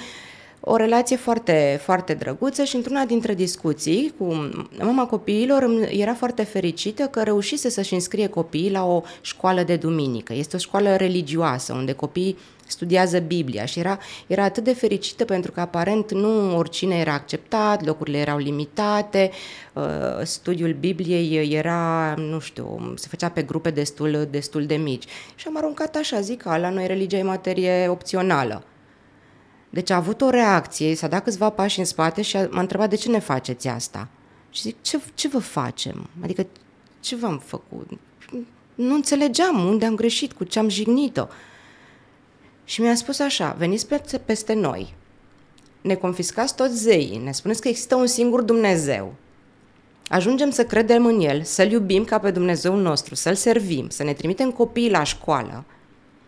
Uh, o relație foarte, foarte drăguță și într-una dintre discuții cu mama copiilor era foarte fericită că reușise să-și înscrie copiii la o școală de duminică. Este o școală religioasă unde copiii studiază Biblia și era, era atât de fericită pentru că aparent nu oricine era acceptat, locurile erau limitate, uh, studiul Bibliei era, nu știu, se făcea pe grupe destul, destul de mici. Și am aruncat așa, zic, la noi religia e materie opțională. Deci a avut o reacție, s-a dat câțiva pași în spate și m-a întrebat de ce ne faceți asta. Și zic, ce, ce vă facem? Adică ce v-am făcut? Nu înțelegeam unde am greșit, cu ce am jignit-o. Și mi-a spus așa, veniți pe, peste noi, ne confiscați toți zeii, ne spuneți că există un singur Dumnezeu, ajungem să credem în El, să-L iubim ca pe Dumnezeu nostru, să-L servim, să ne trimitem copiii la școală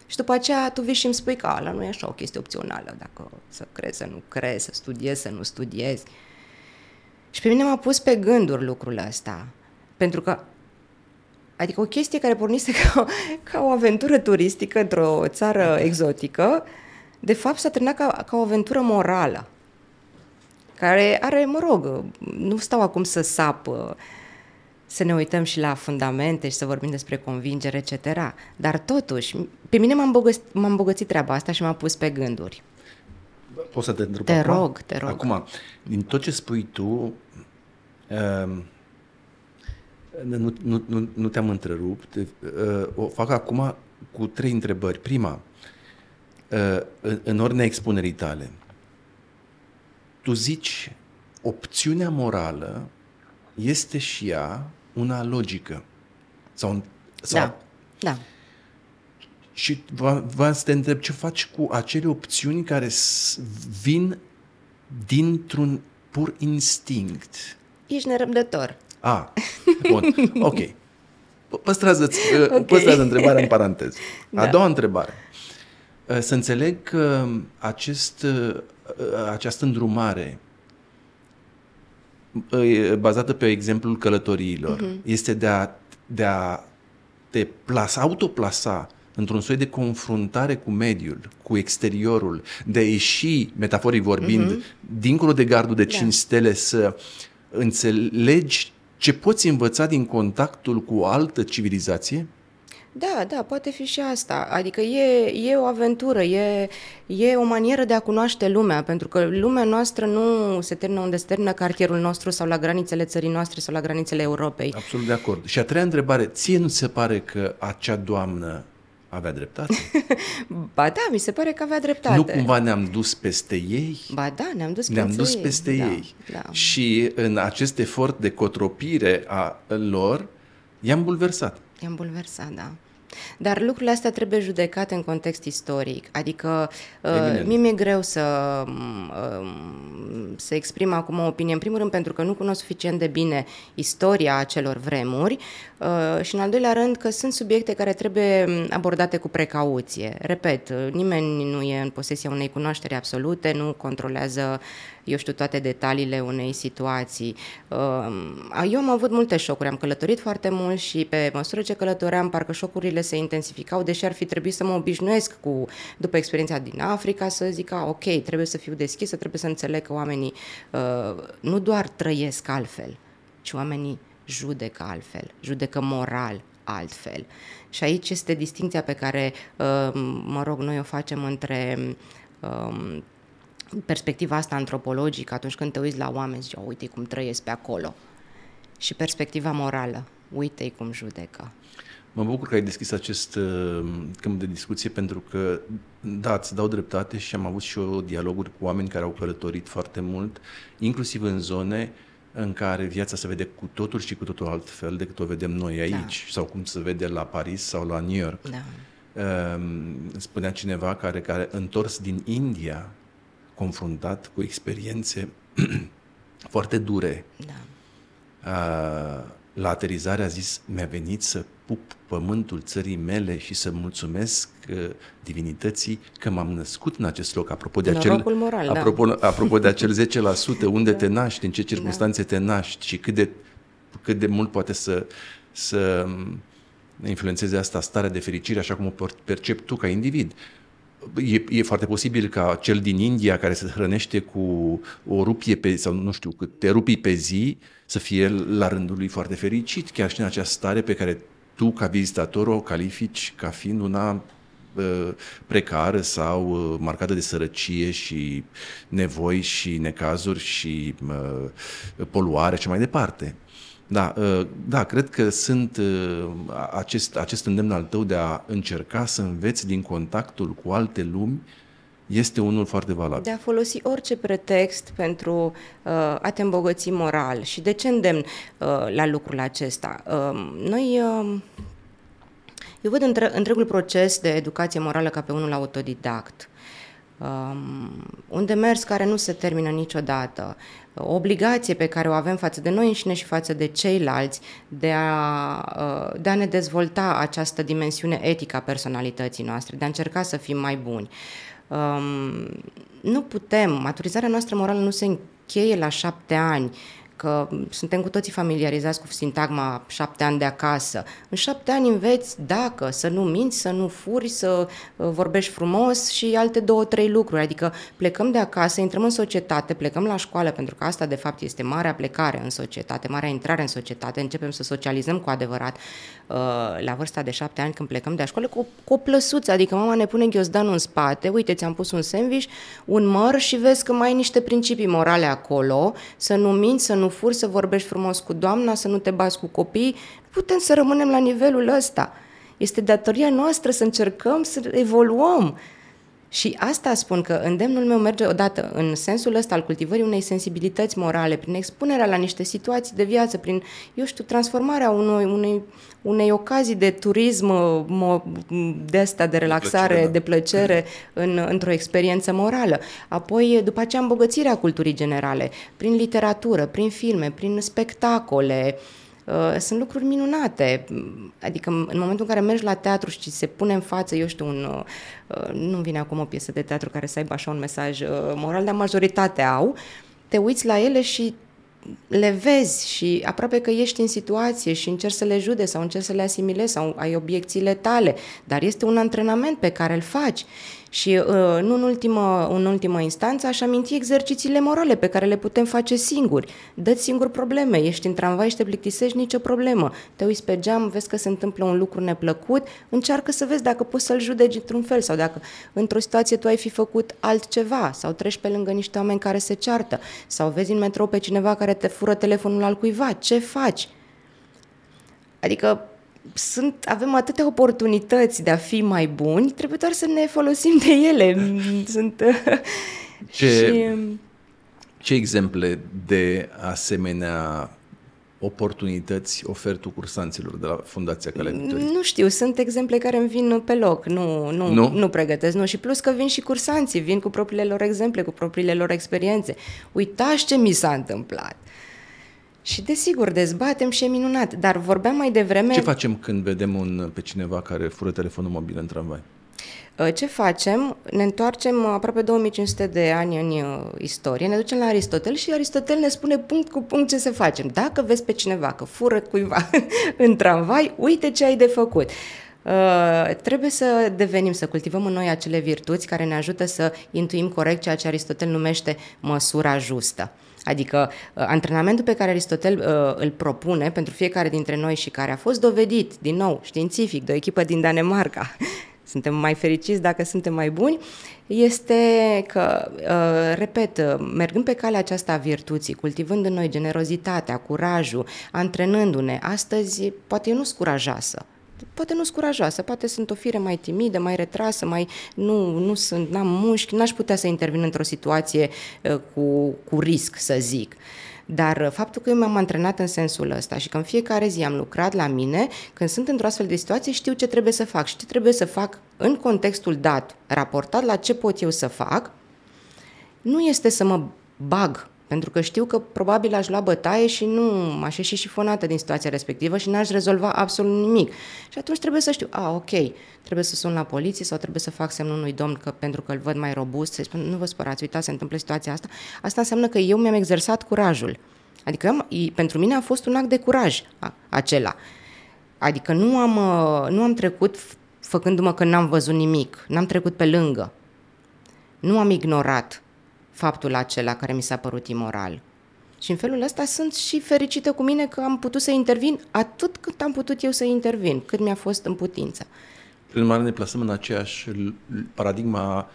și după aceea tu vii și îmi spui că ala nu e așa o chestie opțională, dacă să crezi, să nu crezi, să studiezi, să nu studiezi. Și pe mine m-a pus pe gânduri lucrul ăsta. Pentru că Adică o chestie care pornise ca, ca o aventură turistică într-o țară exotică, de fapt s-a terminat ca, ca o aventură morală. Care are, mă rog, nu stau acum să sap să ne uităm și la fundamente și să vorbim despre convingere, etc. Dar totuși, pe mine m-a îmbogățit, m-a îmbogățit treaba asta și m-a pus pe gânduri.
Poți să te întreb
Te acum? rog, te rog.
Acum, din tot ce spui tu, uh, nu, nu, nu, nu te-am întrerupt, uh, o fac acum cu trei întrebări. Prima, uh, în, în ordinea expunerii tale, tu zici opțiunea morală este și ea una logică. Sau, sau...
Da, da.
Și vreau să te întreb ce faci cu acele opțiuni care vin dintr-un pur instinct.
Ești nerăbdător.
A, bun, *laughs* ok. Păstrează-ți, okay. păstrează întrebarea în paranteză. A da. doua întrebare. Să înțeleg că acest, această îndrumare bazată pe exemplul călătoriilor, uh-huh. este de a, de a te plasa, autoplasa într-un soi de confruntare cu mediul, cu exteriorul, de a ieși, metaforic vorbind, uh-huh. dincolo de gardul de 5 da. stele, să înțelegi ce poți învăța din contactul cu o altă civilizație?
Da, da, poate fi și asta. Adică e, e o aventură, e, e o manieră de a cunoaște lumea, pentru că lumea noastră nu se termină unde se termină cartierul nostru sau la granițele țării noastre sau la granițele Europei.
Absolut de acord. Și a treia întrebare, ție nu se pare că acea doamnă avea dreptate? *laughs*
ba da, mi se pare că avea dreptate.
Nu cumva ne-am dus peste ei?
Ba da, ne-am dus
ne-am peste dus ei. peste da, ei. Da. Și în acest efort de cotropire a lor, i-am bulversat.
I-am bulversat, da. Dar lucrurile astea trebuie judecate în context istoric. Adică uh, mie mi-e greu să, uh, să exprim acum o opinie, în primul rând pentru că nu cunosc suficient de bine istoria acelor vremuri uh, și în al doilea rând că sunt subiecte care trebuie abordate cu precauție. Repet, nimeni nu e în posesia unei cunoașteri absolute, nu controlează eu știu toate detaliile unei situații. Uh, eu am avut multe șocuri, am călătorit foarte mult și pe măsură ce călătoream, parcă șocurile se intensificau, deși ar fi trebuit să mă obișnuiesc cu, după experiența din Africa, să zic, a, ok, trebuie să fiu deschisă, trebuie să înțeleg că oamenii uh, nu doar trăiesc altfel, ci oamenii judecă altfel, judecă moral altfel. Și aici este distinția pe care, uh, mă rog, noi o facem între um, perspectiva asta antropologică, atunci când te uiți la oameni, zici, uite cum trăiesc pe acolo. Și perspectiva morală, uite cum judecă.
Mă bucur că ai deschis acest uh, câmp de discuție pentru că, da, îți dau dreptate și am avut și eu dialoguri cu oameni care au călătorit foarte mult, inclusiv în zone în care viața se vede cu totul și cu totul altfel decât o vedem noi aici, da. sau cum se vede la Paris sau la New York. Da. Um, spunea cineva care, care întors din India, confruntat cu experiențe *clears throat* foarte dure. Da. Uh, la aterizare a zis, mi-a venit să pup pământul țării mele și să mulțumesc uh, divinității că m-am născut în acest loc. Apropo de acel,
moral,
da. apropo, da. apropo de acel *laughs* 10%, unde da. te naști, în ce circunstanțe da. te naști și cât de, cât de mult poate să, să influențeze asta starea de fericire, așa cum o percep tu ca individ. E, e foarte posibil ca cel din India care se hrănește cu o rupie pe, sau nu știu, câte rupii pe zi, să fie la rândul lui foarte fericit, chiar și în această stare pe care tu, ca vizitator, o califici ca fiind una uh, precară sau uh, marcată de sărăcie și nevoi și necazuri și uh, poluare și mai departe. Da, da, cred că sunt acest, acest îndemn al tău de a încerca să înveți din contactul cu alte lumi este unul foarte valabil.
De a folosi orice pretext pentru uh, a te îmbogăți moral. Și de ce îndemn uh, la lucrul acesta? Uh, noi, uh, eu văd între, întregul proces de educație morală ca pe unul autodidact. Um, un demers care nu se termină niciodată, o obligație pe care o avem față de noi înșine și față de ceilalți de a, uh, de a ne dezvolta această dimensiune etică a personalității noastre, de a încerca să fim mai buni. Um, nu putem, maturizarea noastră morală nu se încheie la șapte ani că suntem cu toții familiarizați cu sintagma șapte ani de acasă. În șapte ani înveți dacă să nu minți, să nu furi, să uh, vorbești frumos și alte două, trei lucruri. Adică plecăm de acasă, intrăm în societate, plecăm la școală, pentru că asta de fapt este marea plecare în societate, marea intrare în societate, începem să socializăm cu adevărat uh, la vârsta de șapte ani când plecăm de școală cu, cu o plăsuță, adică mama ne pune ghiozdanul în spate, uite, ți-am pus un sandwich, un măr și vezi că mai ai niște principii morale acolo, să nu minți, să nu nu furi, să vorbești frumos cu doamna, să nu te bați cu copii. Putem să rămânem la nivelul ăsta. Este datoria noastră să încercăm să evoluăm. Și asta spun că îndemnul meu merge odată în sensul ăsta al cultivării unei sensibilități morale, prin expunerea la niște situații de viață, prin, eu știu, transformarea unui, unei, unei ocazii de turism de asta, de relaxare, de plăcere, da. de plăcere în, într-o experiență morală. Apoi, după aceea, îmbogățirea culturii generale, prin literatură, prin filme, prin spectacole, Uh, sunt lucruri minunate. Adică în momentul în care mergi la teatru și se pune în față, eu știu, un, uh, nu vine acum o piesă de teatru care să aibă așa un mesaj uh, moral, dar majoritatea au, te uiți la ele și le vezi și aproape că ești în situație și încerci să le jude sau încerci să le asimilezi sau ai obiecțiile tale, dar este un antrenament pe care îl faci. Și uh, nu în ultimă, în ultimă instanță aș aminti exercițiile morale pe care le putem face singuri. Dă-ți singur probleme, ești în tramvai și te plictisești, nicio problemă. Te uiți pe geam, vezi că se întâmplă un lucru neplăcut, încearcă să vezi dacă poți să-l judegi într-un fel sau dacă într-o situație tu ai fi făcut altceva sau treci pe lângă niște oameni care se ceartă sau vezi în metrou pe cineva care te fură telefonul al cuiva. Ce faci? Adică sunt, avem atâtea oportunități de a fi mai buni, trebuie doar să ne folosim de ele. *laughs* Sunt,
ce, și... ce exemple de asemenea oportunități oferi tu cursanților de la Fundația Calenditorii?
Nu știu, sunt exemple care îmi vin pe loc, nu, nu, nu? nu pregătesc, nu. Și plus că vin și cursanții, vin cu propriile lor exemple, cu propriile lor experiențe. Uitați ce mi s-a întâmplat. Și desigur, dezbatem și e minunat, dar vorbeam mai devreme...
Ce facem când vedem un, pe cineva care fură telefonul mobil în tramvai?
Uh, ce facem? Ne întoarcem aproape 2500 de ani în uh, istorie, ne ducem la Aristotel și Aristotel ne spune punct cu punct ce să facem. Dacă vezi pe cineva că fură cuiva *laughs* în tramvai, uite ce ai de făcut. Uh, trebuie să devenim, să cultivăm în noi acele virtuți care ne ajută să intuim corect ceea ce Aristotel numește măsura justă. Adică uh, antrenamentul pe care Aristotel uh, îl propune pentru fiecare dintre noi și care a fost dovedit, din nou, științific, de o echipă din Danemarca, *laughs* suntem mai fericiți dacă suntem mai buni, este că, uh, repet, uh, mergând pe calea aceasta a virtuții, cultivând în noi generozitatea, curajul, antrenându-ne, astăzi poate eu nu sunt curajoasă, poate nu sunt curajoasă, poate sunt o fire mai timidă, mai retrasă, mai nu, nu sunt, n-am mușchi, n-aș putea să intervin într-o situație uh, cu, cu risc, să zic. Dar uh, faptul că eu m-am antrenat în sensul ăsta și că în fiecare zi am lucrat la mine, când sunt într-o astfel de situație, știu ce trebuie să fac și ce trebuie să fac în contextul dat, raportat la ce pot eu să fac, nu este să mă bag pentru că știu că probabil aș lua bătaie și nu aș ieși șifonată din situația respectivă și n-aș rezolva absolut nimic. Și atunci trebuie să știu, a, ok, trebuie să sun la poliție sau trebuie să fac semnul unui domn că pentru că îl văd mai robust, să spun, nu vă spărați, uitați, se întâmplă situația asta. Asta înseamnă că eu mi-am exersat curajul. Adică pentru mine a fost un act de curaj a, acela. Adică nu am, uh, nu am trecut făcându-mă că n-am văzut nimic, n-am trecut pe lângă. Nu am ignorat faptul acela care mi s-a părut imoral. Și în felul ăsta sunt și fericită cu mine că am putut să intervin atât cât am putut eu să intervin, cât mi-a fost în putință.
Prin urmare ne plasăm în aceeași paradigma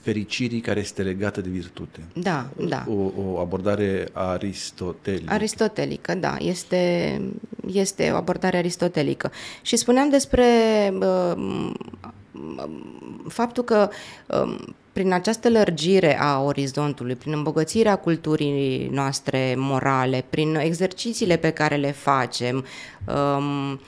fericirii care este legată de virtute.
Da, da.
O, o abordare aristotelică.
Aristotelică, da. Este, este o abordare aristotelică. Și spuneam despre uh, faptul că uh, prin această lărgire a orizontului, prin îmbogățirea culturii noastre morale, prin exercițiile pe care le facem, um,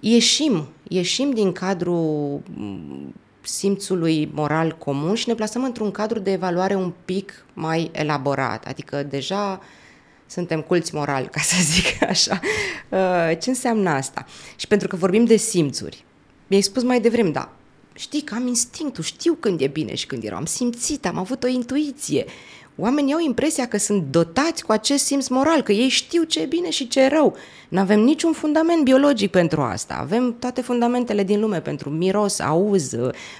ieșim, ieșim din cadrul mm, simțului moral comun și ne plasăm într-un cadru de evaluare un pic mai elaborat. Adică deja suntem culți moral, ca să zic așa. Uh, ce înseamnă asta? Și pentru că vorbim de simțuri, mi-ai spus mai devreme, da, știi că am instinctul, știu când e bine și când e rău, am simțit, am avut o intuiție. Oamenii au impresia că sunt dotați cu acest simț moral, că ei știu ce e bine și ce e rău. Nu avem niciun fundament biologic pentru asta. Avem toate fundamentele din lume pentru miros, auz,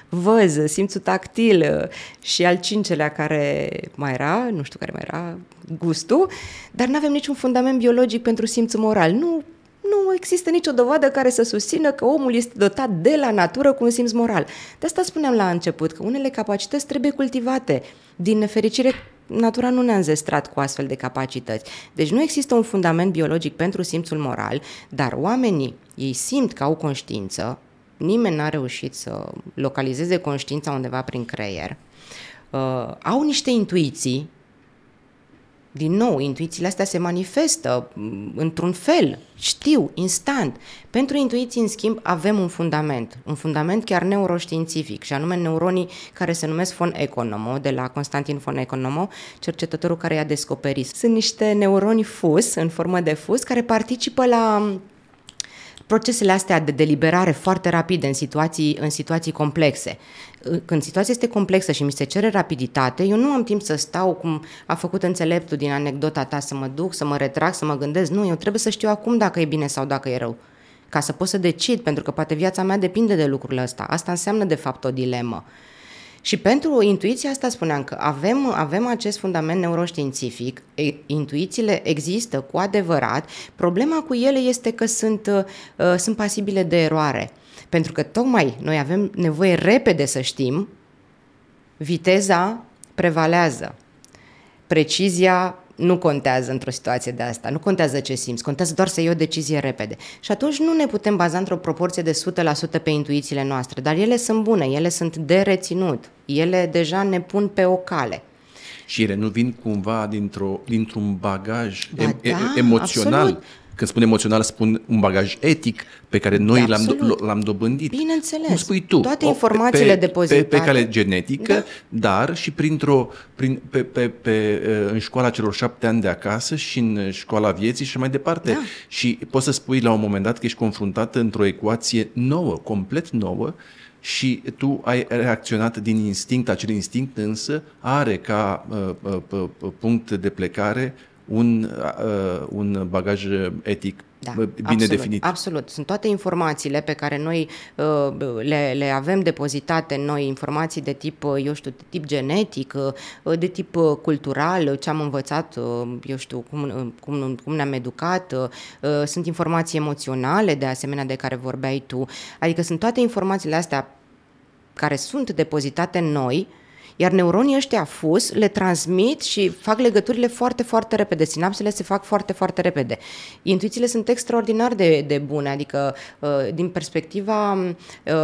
văz, simțul tactil și al cincelea care mai era, nu știu care mai era, gustul, dar nu avem niciun fundament biologic pentru simțul moral. Nu nu există nicio dovadă care să susțină că omul este dotat de la natură cu un simț moral. De asta spuneam la început, că unele capacități trebuie cultivate. Din nefericire, natura nu ne-a înzestrat cu astfel de capacități. Deci nu există un fundament biologic pentru simțul moral, dar oamenii, ei simt că au conștiință, nimeni n-a reușit să localizeze conștiința undeva prin creier, uh, au niște intuiții din nou, intuițiile astea se manifestă mm, într-un fel, știu, instant. Pentru intuiții, în schimb, avem un fundament, un fundament chiar neuroștiințific, și anume neuronii care se numesc von Economo, de la Constantin von Economo, cercetătorul care i-a descoperit. Sunt niște neuroni fus, în formă de fus, care participă la procesele astea de deliberare foarte rapide în situații, în situații complexe. Când situația este complexă și mi se cere rapiditate, eu nu am timp să stau cum a făcut înțeleptul din anecdota ta, să mă duc, să mă retrag, să mă gândesc. Nu, eu trebuie să știu acum dacă e bine sau dacă e rău ca să pot să decid, pentru că poate viața mea depinde de lucrurile astea. Asta înseamnă, de fapt, o dilemă. Și pentru intuiția asta spuneam că avem, avem acest fundament neuroștiințific, intuițiile există cu adevărat, problema cu ele este că sunt, uh, sunt pasibile de eroare. Pentru că tocmai noi avem nevoie repede să știm, viteza prevalează. Precizia nu contează într-o situație de asta, nu contează ce simți, contează doar să iei o decizie repede. Și atunci nu ne putem baza într-o proporție de 100% pe intuițiile noastre, dar ele sunt bune, ele sunt de reținut, ele deja ne pun pe o cale.
Și ele nu vin cumva dintr-o, dintr-un bagaj ba, em- da, emoțional absolut. Când spun emoțional, spun un bagaj etic pe care noi da, l-am, do- l-am dobândit.
Bineînțeles.
Cum spui tu.
Toate informațiile
pe,
depozitate.
Pe, pe cale genetică, da. dar și printr-o, prin, pe, pe, pe, uh, în școala celor șapte ani de acasă și în școala vieții și mai departe. Da. Și poți să spui la un moment dat că ești confruntat într-o ecuație nouă, complet nouă, și tu ai reacționat din instinct, acel instinct însă are ca uh, uh, uh, punct de plecare un, uh, un bagaj etic da, bine
absolut,
definit.
Absolut. Sunt toate informațiile pe care noi uh, le, le avem depozitate noi, informații de tip, uh, eu știu, de tip genetic, uh, de tip uh, cultural, ce am învățat, uh, eu știu, cum, uh, cum, cum ne-am educat, uh, sunt informații emoționale, de asemenea, de care vorbeai tu. Adică sunt toate informațiile astea care sunt depozitate în noi, Iar neuronii ăștia fus le transmit și fac legăturile foarte, foarte repede. Sinapsele se fac foarte, foarte repede. Intuițiile sunt extraordinar de, de bune, adică uh, din perspectiva uh,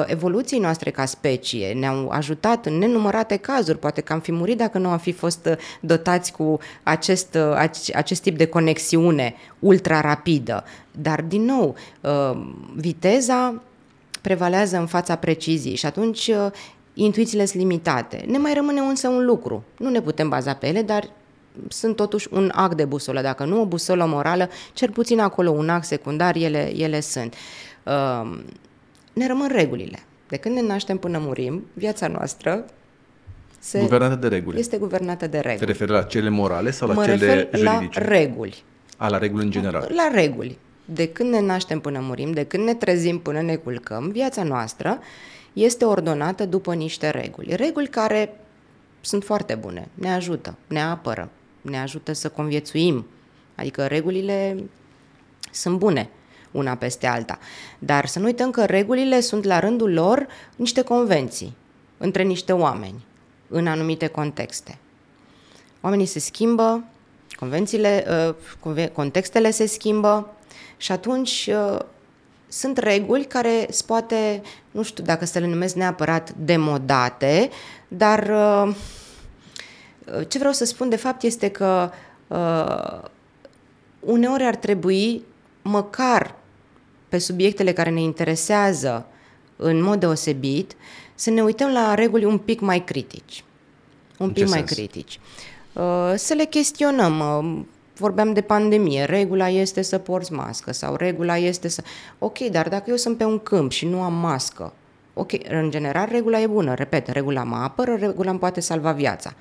evoluției noastre ca specie, ne-au ajutat în nenumărate cazuri. Poate că am fi murit dacă nu am fi fost uh, dotați cu acest, acest tip de conexiune ultra rapidă. Dar, din nou, viteza prevalează în fața preciziei și atunci uh, intuițiile sunt limitate. Ne mai rămâne însă un lucru. Nu ne putem baza pe ele, dar sunt totuși un act de busolă. Dacă nu o busolă morală, cel puțin acolo un act secundar, ele, ele sunt. Uh, ne rămân regulile. De când ne naștem până murim, viața noastră
se guvernată de reguli.
Este guvernată de reguli.
Te referi la cele morale sau la
mă
cele
juridice? la reguli.
A, la reguli în general.
La reguli de când ne naștem până murim, de când ne trezim până ne culcăm, viața noastră este ordonată după niște reguli. Reguli care sunt foarte bune, ne ajută, ne apără, ne ajută să conviețuim. Adică regulile sunt bune una peste alta. Dar să nu uităm că regulile sunt la rândul lor niște convenții între niște oameni în anumite contexte. Oamenii se schimbă, convențiile, uh, contextele se schimbă, și atunci uh, sunt reguli care poate, nu știu dacă să le numesc neapărat demodate, dar uh, ce vreau să spun de fapt este că uh, uneori ar trebui măcar pe subiectele care ne interesează în mod deosebit, să ne uităm la reguli un pic mai critici. Un pic mai critici. Să le chestionăm vorbeam de pandemie, regula este să porți mască sau regula este să... Ok, dar dacă eu sunt pe un câmp și nu am mască, ok, în general regula e bună, repet, regula mă apără, regula îmi poate salva viața.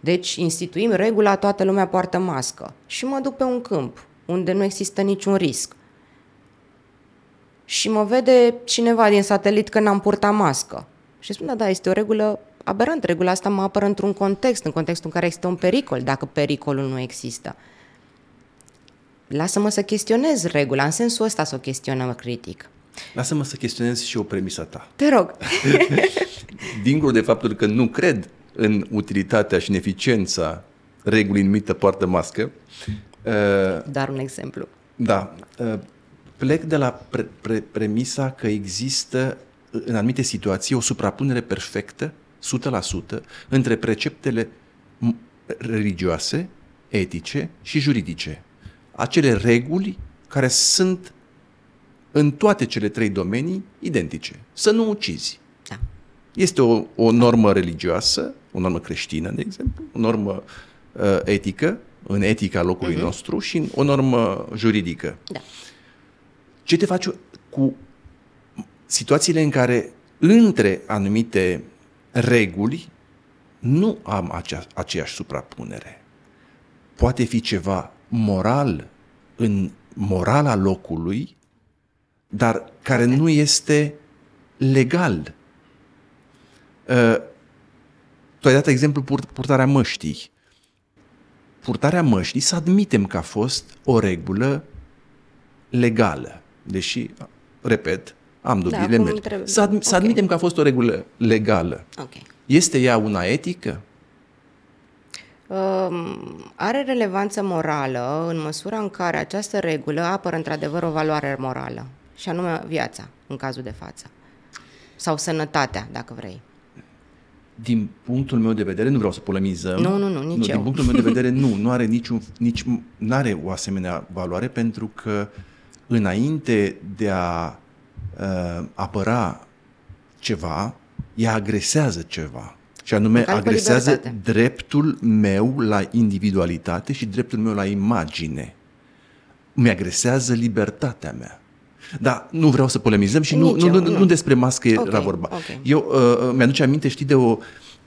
Deci instituim regula, toată lumea poartă mască și mă duc pe un câmp unde nu există niciun risc. Și mă vede cineva din satelit că n-am purtat mască. Și spun, da, da, este o regulă aberant. Regula asta mă apără într-un context, în contextul în care există un pericol, dacă pericolul nu există lasă-mă să chestionez regula, în sensul ăsta să o chestionăm critic.
Lasă-mă să chestionez și o premisă ta.
Te rog. *laughs*
Dincolo de faptul că nu cred în utilitatea și în eficiența regulii numită poartă mască.
Uh, Dar un exemplu.
Da. Uh, plec de la pre- pre- premisa că există în anumite situații o suprapunere perfectă, 100%, între preceptele religioase, etice și juridice acele reguli care sunt în toate cele trei domenii identice. Să nu ucizi. Da. Este o, o normă religioasă, o normă creștină, de exemplu, o normă uh, etică, în etica locului uh-huh. nostru și o normă juridică. Da. Ce te faci cu situațiile în care între anumite reguli nu am acea, aceeași suprapunere? Poate fi ceva moral în morala locului, dar care nu este legal. Uh, tu ai dat exemplu purtarea măștii. Purtarea măștii să admitem că a fost o regulă legală, deși, repet, am dubiile da, mele. Să, ad- okay. să admitem că a fost o regulă legală. Okay. Este ea una etică?
Are relevanță morală în măsura în care această regulă apără într-adevăr o valoare morală, și anume viața, în cazul de față. Sau sănătatea, dacă vrei.
Din punctul meu de vedere, nu vreau să polemizăm.
Nu, nu, nu, nici nu, eu.
Din punctul meu de vedere, *laughs* nu, nu are niciun, nici, nu are o asemenea valoare pentru că înainte de a uh, apăra ceva, ea agresează ceva. Și anume agresează libertate. dreptul meu la individualitate și dreptul meu la imagine. Mi agresează libertatea mea. Dar nu vreau să polemizăm și nu, nu, nu, nu despre mască okay, era vorba. Okay. Eu uh, uh, mi-aduce aminte, știi, de o...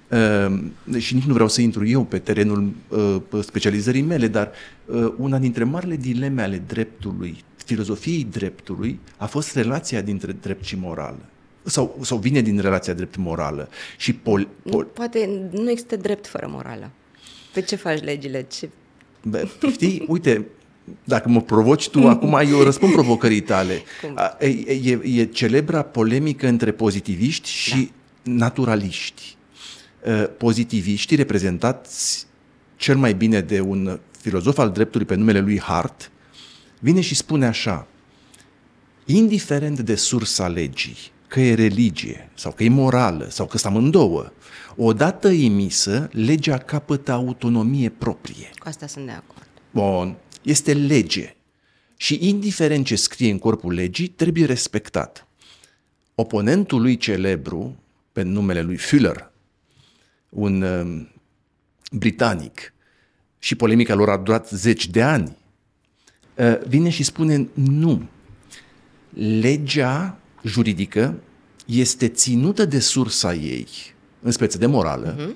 Uh, și nici nu vreau să intru eu pe terenul uh, specializării mele, dar uh, una dintre marile dileme ale dreptului, filozofiei dreptului, a fost relația dintre drept și morală sau, sau vine din relația drept-morală. Și pol,
pol... Poate nu există drept fără morală. Pe ce faci legile? Ce...
Bă, știi, uite, dacă mă provoci tu, acum *laughs* eu răspund provocării tale. E, e, e celebra polemică între pozitiviști și da. naturaliști. uh, pozitiviștii reprezentați cel mai bine de un filozof al dreptului pe numele lui Hart, vine și spune așa, indiferent de sursa legii, că e religie, sau că e morală, sau că sunt amândouă, odată emisă, legea capătă autonomie proprie.
Cu asta sunt de acord.
Bun, este lege. Și indiferent ce scrie în corpul legii, trebuie respectat. Oponentul lui celebru, pe numele lui Fuller, un uh, britanic, și polemica lor a durat zeci de ani, uh, vine și spune nu. Legea juridică este ținută de sursa ei, în speță de morală, uh-huh.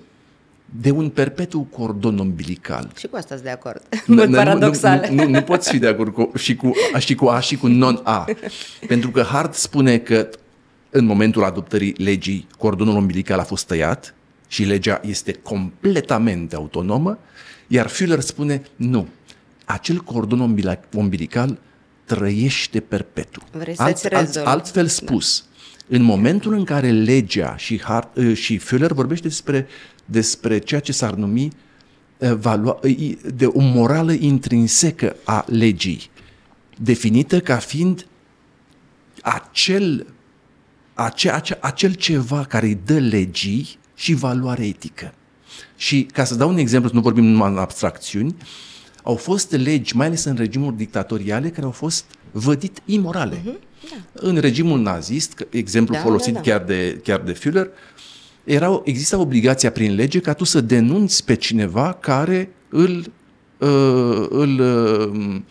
de un perpetu cordon umbilical.
Și cu asta sunt de acord, în mod paradoxal.
Nu, nu, nu, nu poți fi de acord cu, și, cu, și cu A și cu non-A. Pentru că Hart spune că în momentul adoptării legii, cordonul umbilical a fost tăiat și legea este completamente autonomă, iar Fuller spune nu, acel cordon umbilical trăiește perpetu.
Vrei alt,
alt, altfel da. spus, da. în momentul în care legea și, Hart, ă, și Fuller vorbește despre, despre ceea ce s-ar numi ă, valua, ă, de o morală intrinsecă a legii, definită ca fiind acel, ace, ace, acel ceva care îi dă legii și valoare etică. Și ca să dau un exemplu, să nu vorbim numai în abstracțiuni, au fost legi, mai ales în regimuri dictatoriale, care au fost vădit imorale. Uh-huh. Da. În regimul nazist, exemplu da, folosit da, da. Chiar, de, chiar de Führer, era, exista obligația prin lege ca tu să denunți pe cineva care îl, uh, îl uh,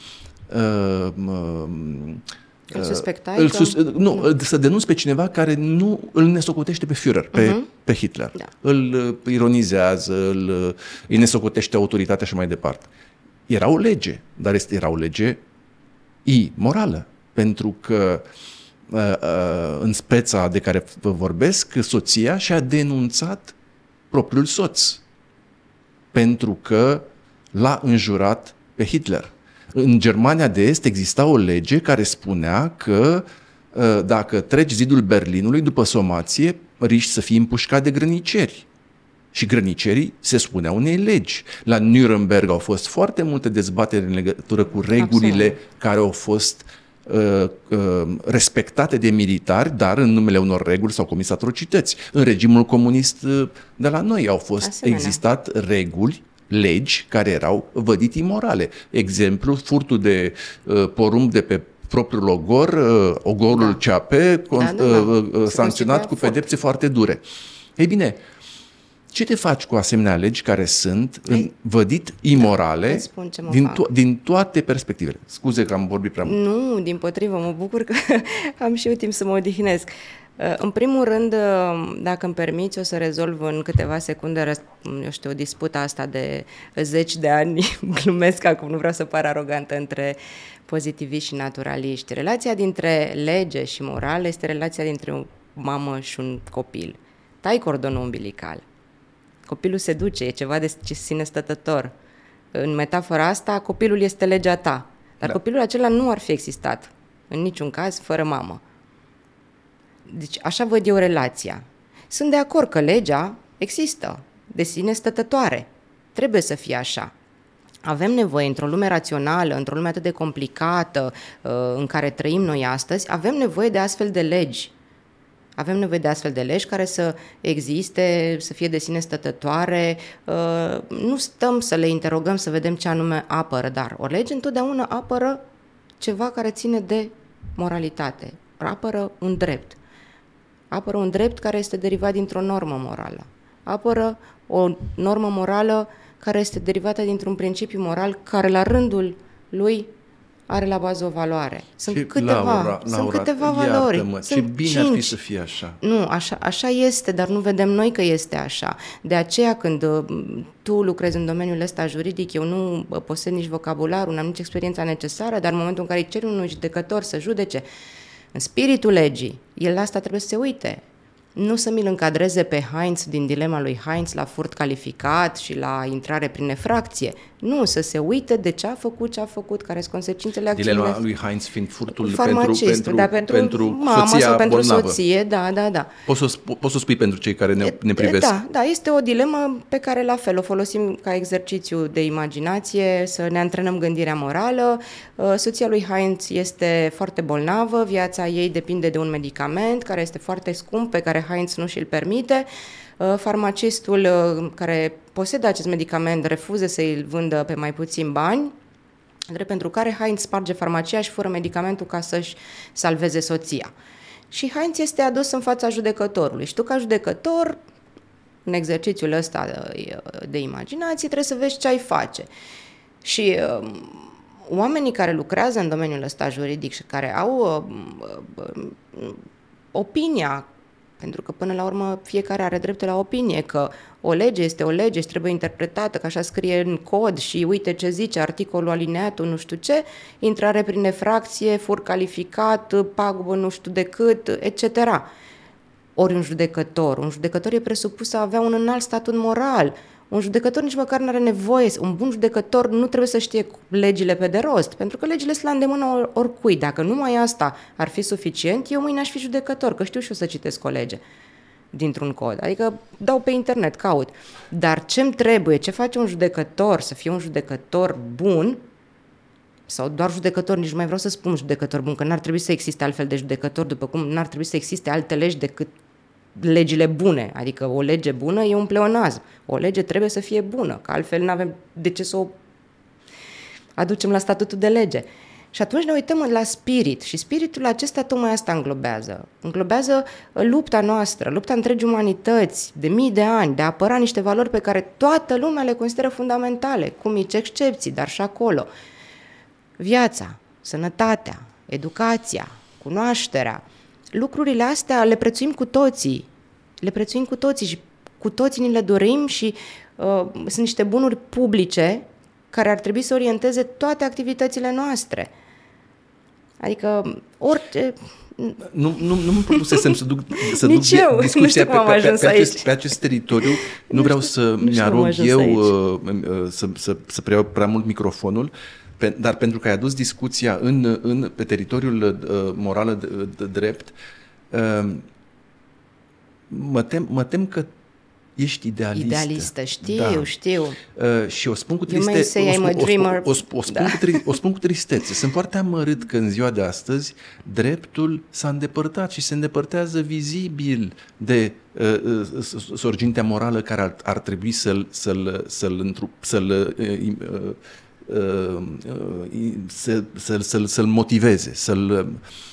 uh, îl suspectai? Îl sus,
nu, nu, să denunți pe cineva care nu îl nesocotește pe Führer, pe, uh-huh. pe Hitler. Da. Îl uh, ironizează, îl, uh, îi nesocotește autoritatea și mai departe. Era o lege, dar este, era o lege imorală, pentru că uh, uh, în speța de care vă vorbesc, soția și-a denunțat propriul soț pentru că l-a înjurat pe Hitler. În Germania de Est exista o lege care spunea că uh, dacă treci zidul Berlinului după somație, riști să fii împușcat de grăniceri. Și grănicerii se spunea unei legi. La Nuremberg au fost foarte multe dezbateri în legătură cu regulile Absolut. care au fost uh, uh, respectate de militari, dar în numele unor reguli s-au comis atrocități. În regimul comunist uh, de la noi au fost Asemenea. existat reguli legi care erau vădit imorale. Exemplu, furtul de uh, porumb de pe propriul ogor, uh, ogorul da. CAP, da, da, da. Uh, uh, sancționat cu pedepse foarte dure. Ei bine, ce te faci cu asemenea legi care sunt Ei, vădit imorale da, din, to- din toate perspectivele? Scuze că am vorbit prea mult.
Nu, din potrivă, mă bucur că *laughs* am și eu timp să mă odihnesc. Uh, în primul rând, uh, dacă îmi permiți, o să rezolv în câteva secunde, eu știu, disputa asta de zeci de ani, *laughs* glumesc acum, nu vreau să par arogantă, între pozitiviști și naturaliști. Relația dintre lege și morală este relația dintre o mamă și un copil. Tai cordonul umbilical. Copilul se duce, e ceva de sine stătător. În metafora asta, copilul este legea ta. Dar da. copilul acela nu ar fi existat, în niciun caz, fără mamă. Deci așa văd eu relația. Sunt de acord că legea există, de sine stătătoare. Trebuie să fie așa. Avem nevoie, într-o lume rațională, într-o lume atât de complicată uh, în care trăim noi astăzi, avem nevoie de astfel de legi. Avem nevoie de astfel de legi care să existe, să fie de sine stătătoare. Uh, nu stăm să le interogăm să vedem ce anume apără, dar o lege întotdeauna apără ceva care ține de moralitate, apără un drept apără un drept care este derivat dintr-o normă morală. Apără o normă morală care este derivată dintr-un principiu moral care la rândul lui are la bază o valoare. Sunt și câteva, Laura, sunt Laura, câteva valori. Sunt
ce bine cinci. ar fi să fie așa.
Nu, așa, așa este, dar nu vedem noi că este așa. De aceea când uh, tu lucrezi în domeniul ăsta juridic, eu nu uh, posed nici vocabularul, nu am nici experiența necesară, dar în momentul în care ceri unui judecător să judece în spiritul legii, el la asta trebuie să se uite. Nu să mi-l încadreze pe Heinz din dilema lui Heinz la furt calificat și la intrare prin efracție. Nu, să se uite de ce a făcut, ce a făcut, care sunt consecințele acțiunilor.
Dilema lui Heinz fiind furtul pentru, pentru, da, pentru, pentru
mama
soția
sau pentru
bolnavă.
soție, da, da, da.
Poți să, poți să spui pentru cei care ne, ne privesc.
Da, da, este o dilemă pe care la fel o folosim ca exercițiu de imaginație, să ne antrenăm gândirea morală. Uh, soția lui Heinz este foarte bolnavă, viața ei depinde de un medicament care este foarte scump, pe care Heinz nu și-l permite. Uh, farmacistul uh, care posedă acest medicament refuză să îl vândă pe mai puțin bani, drept pentru care Heinz sparge farmacia și fură medicamentul ca să-și salveze soția. Și Heinz este adus în fața judecătorului. Și tu, ca judecător, în exercițiul ăsta de, de imaginație, trebuie să vezi ce ai face. Și uh, oamenii care lucrează în domeniul ăsta juridic și care au uh, uh, opinia pentru că, până la urmă, fiecare are dreptul la opinie, că o lege este o lege și trebuie interpretată, că așa scrie în cod și uite ce zice articolul alineatul, nu știu ce, intrare prin efracție, fur calificat, pagubă nu știu de cât, etc. Ori un judecător, un judecător e presupus să avea un înalt statut moral, un judecător nici măcar nu are nevoie, un bun judecător nu trebuie să știe legile pe de rost, pentru că legile sunt la îndemână oricui. Dacă numai asta ar fi suficient, eu mâine aș fi judecător, că știu și eu să citesc o lege dintr-un cod. Adică dau pe internet, caut. Dar ce-mi trebuie, ce face un judecător să fie un judecător bun, sau doar judecător, nici nu mai vreau să spun judecător bun, că n-ar trebui să existe altfel de judecător, după cum n-ar trebui să existe alte legi decât legile bune, adică o lege bună e un pleonazm. O lege trebuie să fie bună, că altfel nu avem de ce să o aducem la statutul de lege. Și atunci ne uităm la spirit și spiritul acesta tocmai asta înglobează. Înglobează lupta noastră, lupta întregii umanități, de mii de ani, de a apăra niște valori pe care toată lumea le consideră fundamentale, cu mici excepții, dar și acolo. Viața, sănătatea, educația, cunoașterea, lucrurile astea le prețuim cu toții. Le prețuim cu toții și cu toții ni le dorim și uh, sunt niște bunuri publice care ar trebui să orienteze toate activitățile noastre. Adică orice...
Nu, nu, nu mă propusesem să duc, să *laughs* duc
eu.
discuția
pe,
pe, pe, pe, acest, pe acest teritoriu. *laughs* Nu, nu vreau să mi-arog eu uh, uh, să, să, să preiau prea mult microfonul, pe, dar pentru că ai adus discuția în, în, pe teritoriul uh, moral de, de drept, uh, mă, tem, mă tem că ești idealistă.
Idealistă, știu, da. știu.
Uh, și o spun cu tristețe. O, spun, o, o, o, spun da. cu tri, o spun cu tristețe. Sunt foarte amărât că în ziua de astăzi dreptul s-a îndepărtat și se îndepărtează vizibil de uh, uh, sorgintea morală care ar, ar trebui să-l, să-l, să-l, să-l uh, uh, Uh, uh, să, să, să, să-l motiveze, să-l,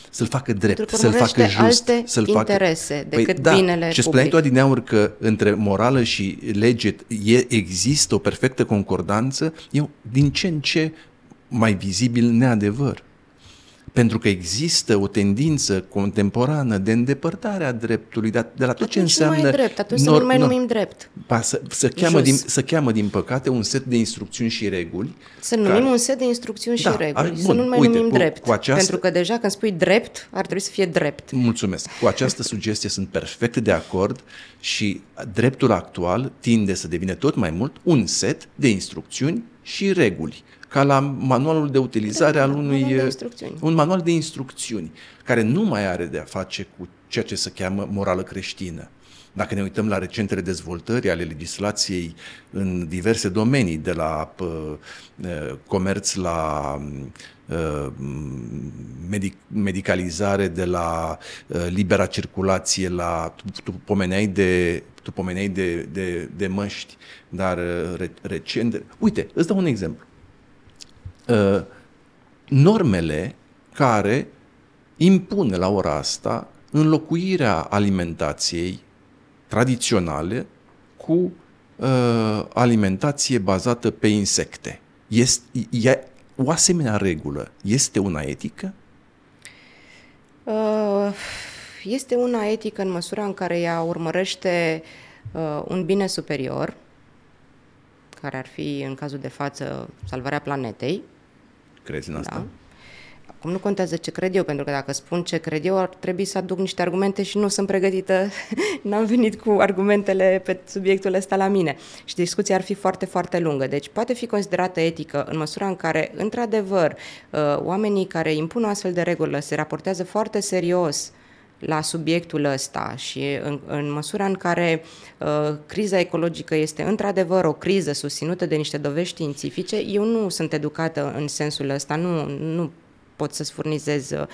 să-l facă drept, să-l facă just.
alte
să-l
interese facă... decât păi, da, binele
Și spuneai tu adineauri că între morală și lege e, există o perfectă concordanță, e din ce în ce mai vizibil neadevăr pentru că există o tendință contemporană de îndepărtare a dreptului, de, de la tot
atunci
ce înseamnă...
Nu mai drept, atunci nor, să nu mai numim drept.
Ba, să, să, cheamă din, să cheamă, din păcate, un set de instrucțiuni și reguli.
Să numim care... un set de instrucțiuni da, și reguli, bun, să nu mai uite, numim cu, drept. Cu această... Pentru că deja când spui drept, ar trebui să fie drept.
Mulțumesc. Cu această sugestie sunt perfect de acord și dreptul actual tinde să devină tot mai mult un set de instrucțiuni și reguli ca la manualul de utilizare da, al unui...
Manual
un manual de instrucțiuni, care nu mai are de a face cu ceea ce se cheamă morală creștină. Dacă ne uităm la recentele dezvoltări ale legislației în diverse domenii, de la uh, comerț la uh, medic, medicalizare, de la uh, libera circulație, la tu, tu pomeneai de tu pomeneai de, de, de măști, dar re, recent... Uite, îți dau un exemplu. Uh, normele care impun la ora asta înlocuirea alimentației tradiționale cu uh, alimentație bazată pe insecte. Este, e, o asemenea regulă este una etică?
Uh, este una etică în măsura în care ea urmărește uh, un bine superior, care ar fi, în cazul de față, salvarea planetei,
Crezi în asta? Da.
Acum nu contează ce cred eu, pentru că dacă spun ce cred eu, ar trebui să aduc niște argumente și nu sunt pregătită, *laughs* n-am venit cu argumentele pe subiectul ăsta la mine. Și discuția ar fi foarte, foarte lungă. Deci poate fi considerată etică în măsura în care, într-adevăr, uh, oamenii care impun o astfel de regulă se raportează foarte serios la subiectul ăsta și în, în măsura în care uh, criza ecologică este într-adevăr o criză susținută de niște dovezi științifice, eu nu sunt educată în sensul ăsta, nu, nu pot să-ți furnizez uh,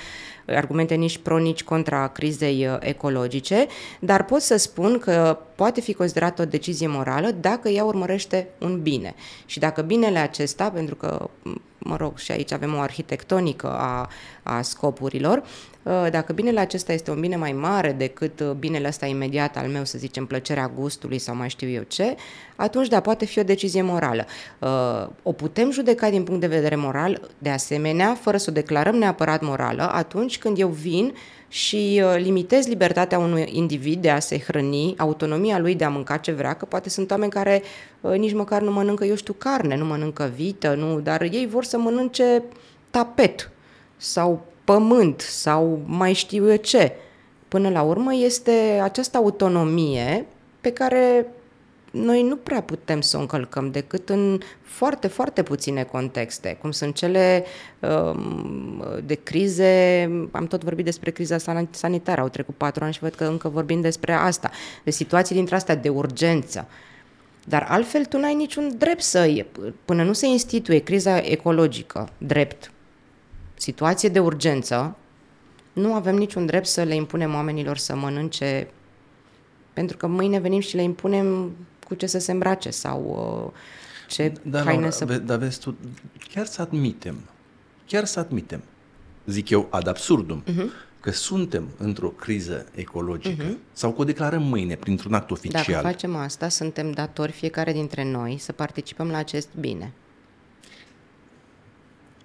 argumente nici pro, nici contra crizei uh, ecologice, dar pot să spun că poate fi considerată o decizie morală dacă ea urmărește un bine. Și dacă binele acesta, pentru că, mă rog, și aici avem o arhitectonică a, a scopurilor, Uh, dacă binele acesta este un bine mai mare decât uh, binele ăsta imediat al meu, să zicem, plăcerea gustului sau mai știu eu ce, atunci, da, poate fi o decizie morală. Uh, o putem judeca din punct de vedere moral, de asemenea, fără să o declarăm neapărat morală, atunci când eu vin și limitez libertatea unui individ de a se hrăni, autonomia lui de a mânca ce vrea, că poate sunt oameni care nici măcar nu mănâncă, eu știu, carne, nu mănâncă vită, nu, dar ei vor să mănânce tapet sau pământ sau mai știu eu ce. Până la urmă este această autonomie pe care noi nu prea putem să o încălcăm decât în foarte, foarte puține contexte, cum sunt cele um, de crize, am tot vorbit despre criza sanitară, au trecut patru ani și văd că încă vorbim despre asta, de situații dintre astea de urgență. Dar altfel tu n-ai niciun drept să, până nu se instituie criza ecologică, drept, situație de urgență, nu avem niciun drept să le impunem oamenilor să mănânce, pentru că mâine venim și le impunem cu ce să se îmbrace sau uh, ce
da,
haine
Laura,
să...
Dar vezi tu, chiar să admitem, chiar să admitem, zic eu ad absurdum, uh-huh. că suntem într-o criză ecologică uh-huh. sau că o declarăm mâine printr-un act oficial.
Dacă facem asta, suntem datori fiecare dintre noi să participăm la acest bine.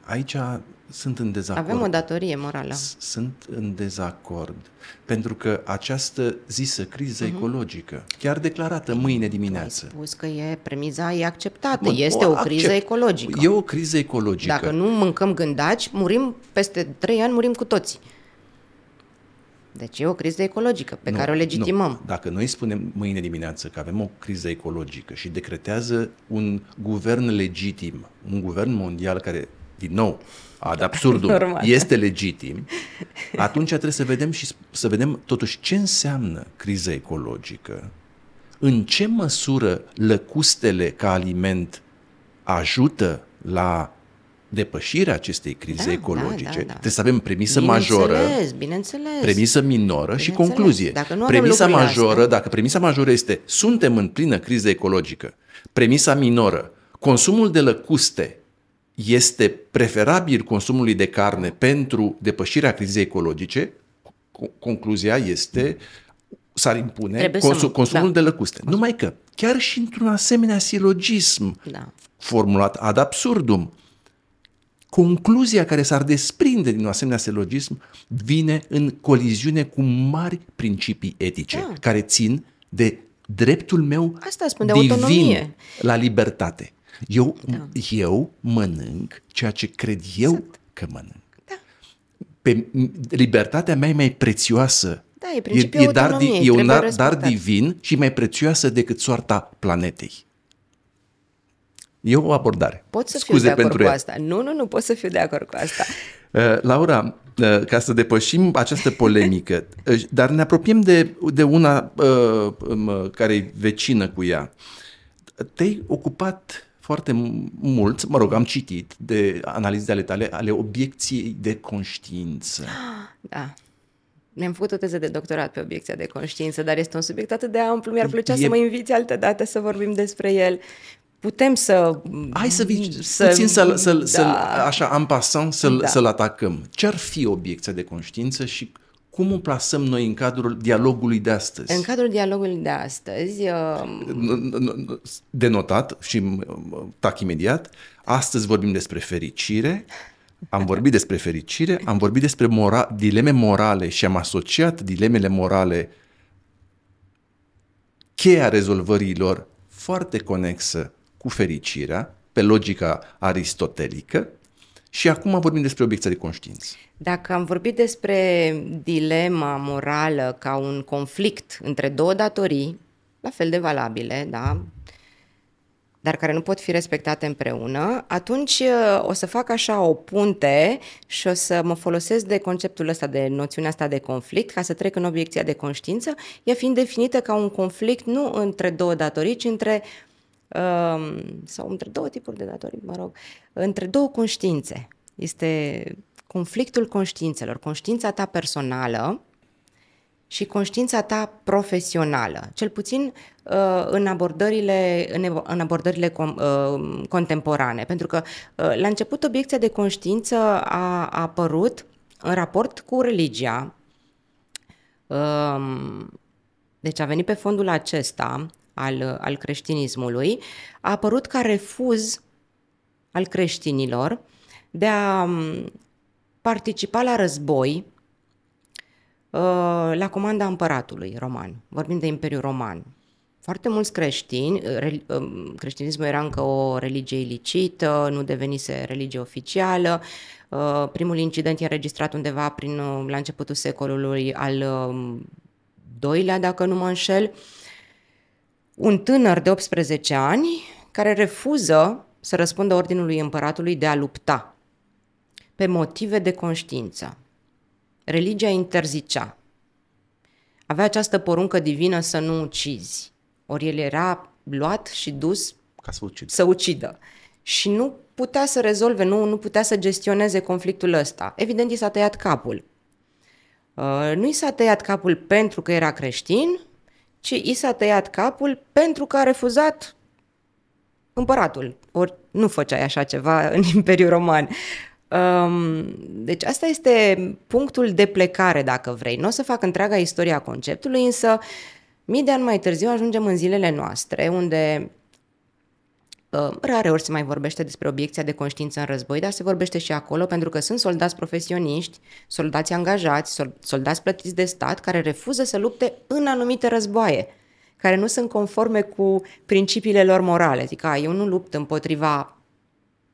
Aici sunt în dezacord.
Avem o datorie morală.
Sunt în dezacord. Pentru că această zisă criză uh-huh. ecologică, chiar declarată mâine dimineață.
Ai spus că e premiza e acceptată. Mă, este o, o criză ecologică.
E o criză ecologică.
Dacă nu mâncăm gândaci, murim peste trei ani, murim cu toții. Deci e o criză ecologică pe nu, care o legitimăm. Nu.
Dacă noi spunem mâine dimineață că avem o criză ecologică și decretează un guvern legitim, un guvern mondial care, din nou, ad absurdum, *laughs* Normal. este legitim, atunci trebuie să vedem și să vedem totuși ce înseamnă criza ecologică, în ce măsură lăcustele ca aliment ajută la depășirea acestei crize da, ecologice. Da, da, da. Trebuie să avem premisă majoră,
bineînțeles.
premisă minoră și concluzie. Dacă nu premisa majoră, astea... dacă premisa majoră este suntem în plină criză ecologică, premisa minoră, consumul de lăcuste este preferabil consumului de carne pentru depășirea crizei ecologice, concluzia este s-ar impune consum, consumul da. de lăcuste. Numai că, chiar și într-un asemenea silogism da. formulat ad absurdum, concluzia care s-ar desprinde din un asemenea silogism vine în coliziune cu mari principii etice, da. care țin de dreptul meu
Asta spun, de divin autonomie.
la libertate. Eu, da. eu mănânc ceea ce cred eu exact. că mănânc. Da. Pe, libertatea mea e mai prețioasă.
Da, e principiul e, e dar,
e un dar, dar divin și mai prețioasă decât soarta planetei. E o abordare.
Pot să Scuze fiu de acord pentru cu ea. asta. Nu, nu, nu pot să fiu de acord cu asta.
Uh, Laura, uh, ca să depășim această polemică, *laughs* uh, dar ne apropiem de, de una uh, um, care e vecină cu ea. Te-ai ocupat foarte mult, mă rog, am citit de analize ale tale, ale obiecției de conștiință. *gasps*
Da. Mi-am făcut o teză de doctorat pe obiecția de conștiință, dar este un subiect atât de amplu, mi-ar plăcea e... să mă inviți altă dată să vorbim despre el. Putem să...
Hai să vii să, puțin să-l, să-l, da. să-l așa, în pasant, să-l, da. să-l atacăm. Ce ar fi obiecția de conștiință și cum o plasăm noi în cadrul dialogului de astăzi?
În cadrul dialogului de astăzi... Uh...
Denotat și tac imediat, astăzi vorbim despre fericire, am vorbit despre fericire, am vorbit despre mora- dileme morale și am asociat dilemele morale cheia rezolvărilor foarte conexă cu fericirea, pe logica aristotelică, Și acum vorbim despre obiecția de conștiință.
Dacă am vorbit despre dilema morală ca un conflict între două datorii, la fel de valabile, da, dar care nu pot fi respectate împreună, atunci uh, o să fac așa o punte și o să mă folosesc de conceptul ăsta, de noțiunea asta de conflict, ca să trec în obiecția de conștiință, ea fiind definită ca un conflict nu între două datorii, ci între um, sau între două tipuri de datorii, mă rog, între două conștiințe. Este conflictul conștiințelor, conștiința ta personală și conștiința ta profesională, cel puțin uh, în abordările, în, în abordările com, uh, contemporane. Pentru că uh, la început obiecția de conștiință a, a apărut în raport cu religia, uh, deci a venit pe fondul acesta al, al creștinismului, a apărut ca refuz al creștinilor de a um, participa la război uh, la comanda împăratului roman. Vorbim de Imperiul Roman. Foarte mulți creștini, uh, um, creștinismul era încă o religie ilicită, nu devenise religie oficială. Uh, primul incident e înregistrat undeva prin, la începutul secolului al um, doilea, dacă nu mă înșel. Un tânăr de 18 ani care refuză să răspundă ordinului împăratului de a lupta pe motive de conștiință. Religia interzicea. Avea această poruncă divină să nu ucizi. Ori el era luat și dus
ca să ucidă.
Să ucidă. Și nu putea să rezolve, nu, nu putea să gestioneze conflictul ăsta. Evident, i s-a tăiat capul. Uh, nu i s-a tăiat capul pentru că era creștin, ci i s-a tăiat capul pentru că a refuzat împăratul. Ori nu făceai așa ceva *laughs* în Imperiul Roman. Um, deci asta este punctul de plecare, dacă vrei. Nu o să fac întreaga istoria conceptului, însă mii de ani mai târziu ajungem în zilele noastre, unde uh, rare ori se mai vorbește despre obiecția de conștiință în război, dar se vorbește și acolo pentru că sunt soldați profesioniști, soldați angajați, soldați plătiți de stat care refuză să lupte în anumite războaie care nu sunt conforme cu principiile lor morale. Zic, a, eu nu lupt împotriva,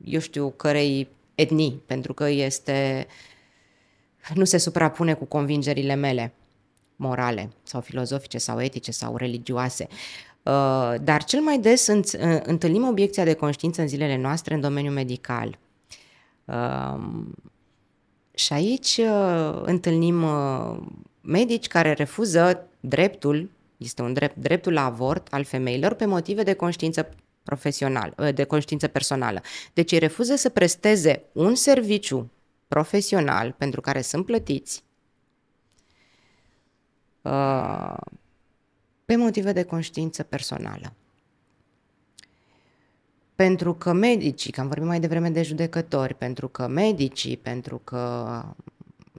eu știu, cărei etnii, pentru că este nu se suprapune cu convingerile mele morale sau filozofice sau etice sau religioase. Uh, dar cel mai des uh, întâlnim obiecția de conștiință în zilele noastre în domeniul medical. Um, și aici uh, întâlnim medici care refuză dreptul, este un drept, dreptul la avort al femeilor pe motive de conștiință profesional, ă, de conștiință personală. Deci ei refuză să presteze un serviciu profesional pentru care sunt plătiți ă, pe motive de conștiință personală. Pentru că medicii, că am vorbit mai devreme de judecători, pentru că medicii, pentru că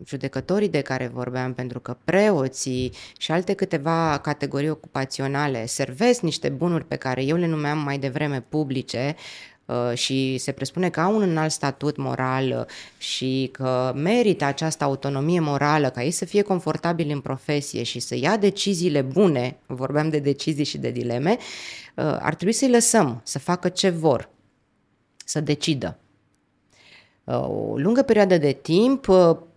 judecătorii de care vorbeam, pentru că preoții și alte câteva categorii ocupaționale servesc niște bunuri pe care eu le numeam mai devreme publice, uh, și se presupune că au un înalt statut moral și că merită această autonomie morală ca ei să fie confortabili în profesie și să ia deciziile bune, vorbeam de decizii și de dileme, uh, ar trebui să-i lăsăm să facă ce vor, să decidă. Uh, o lungă perioadă de timp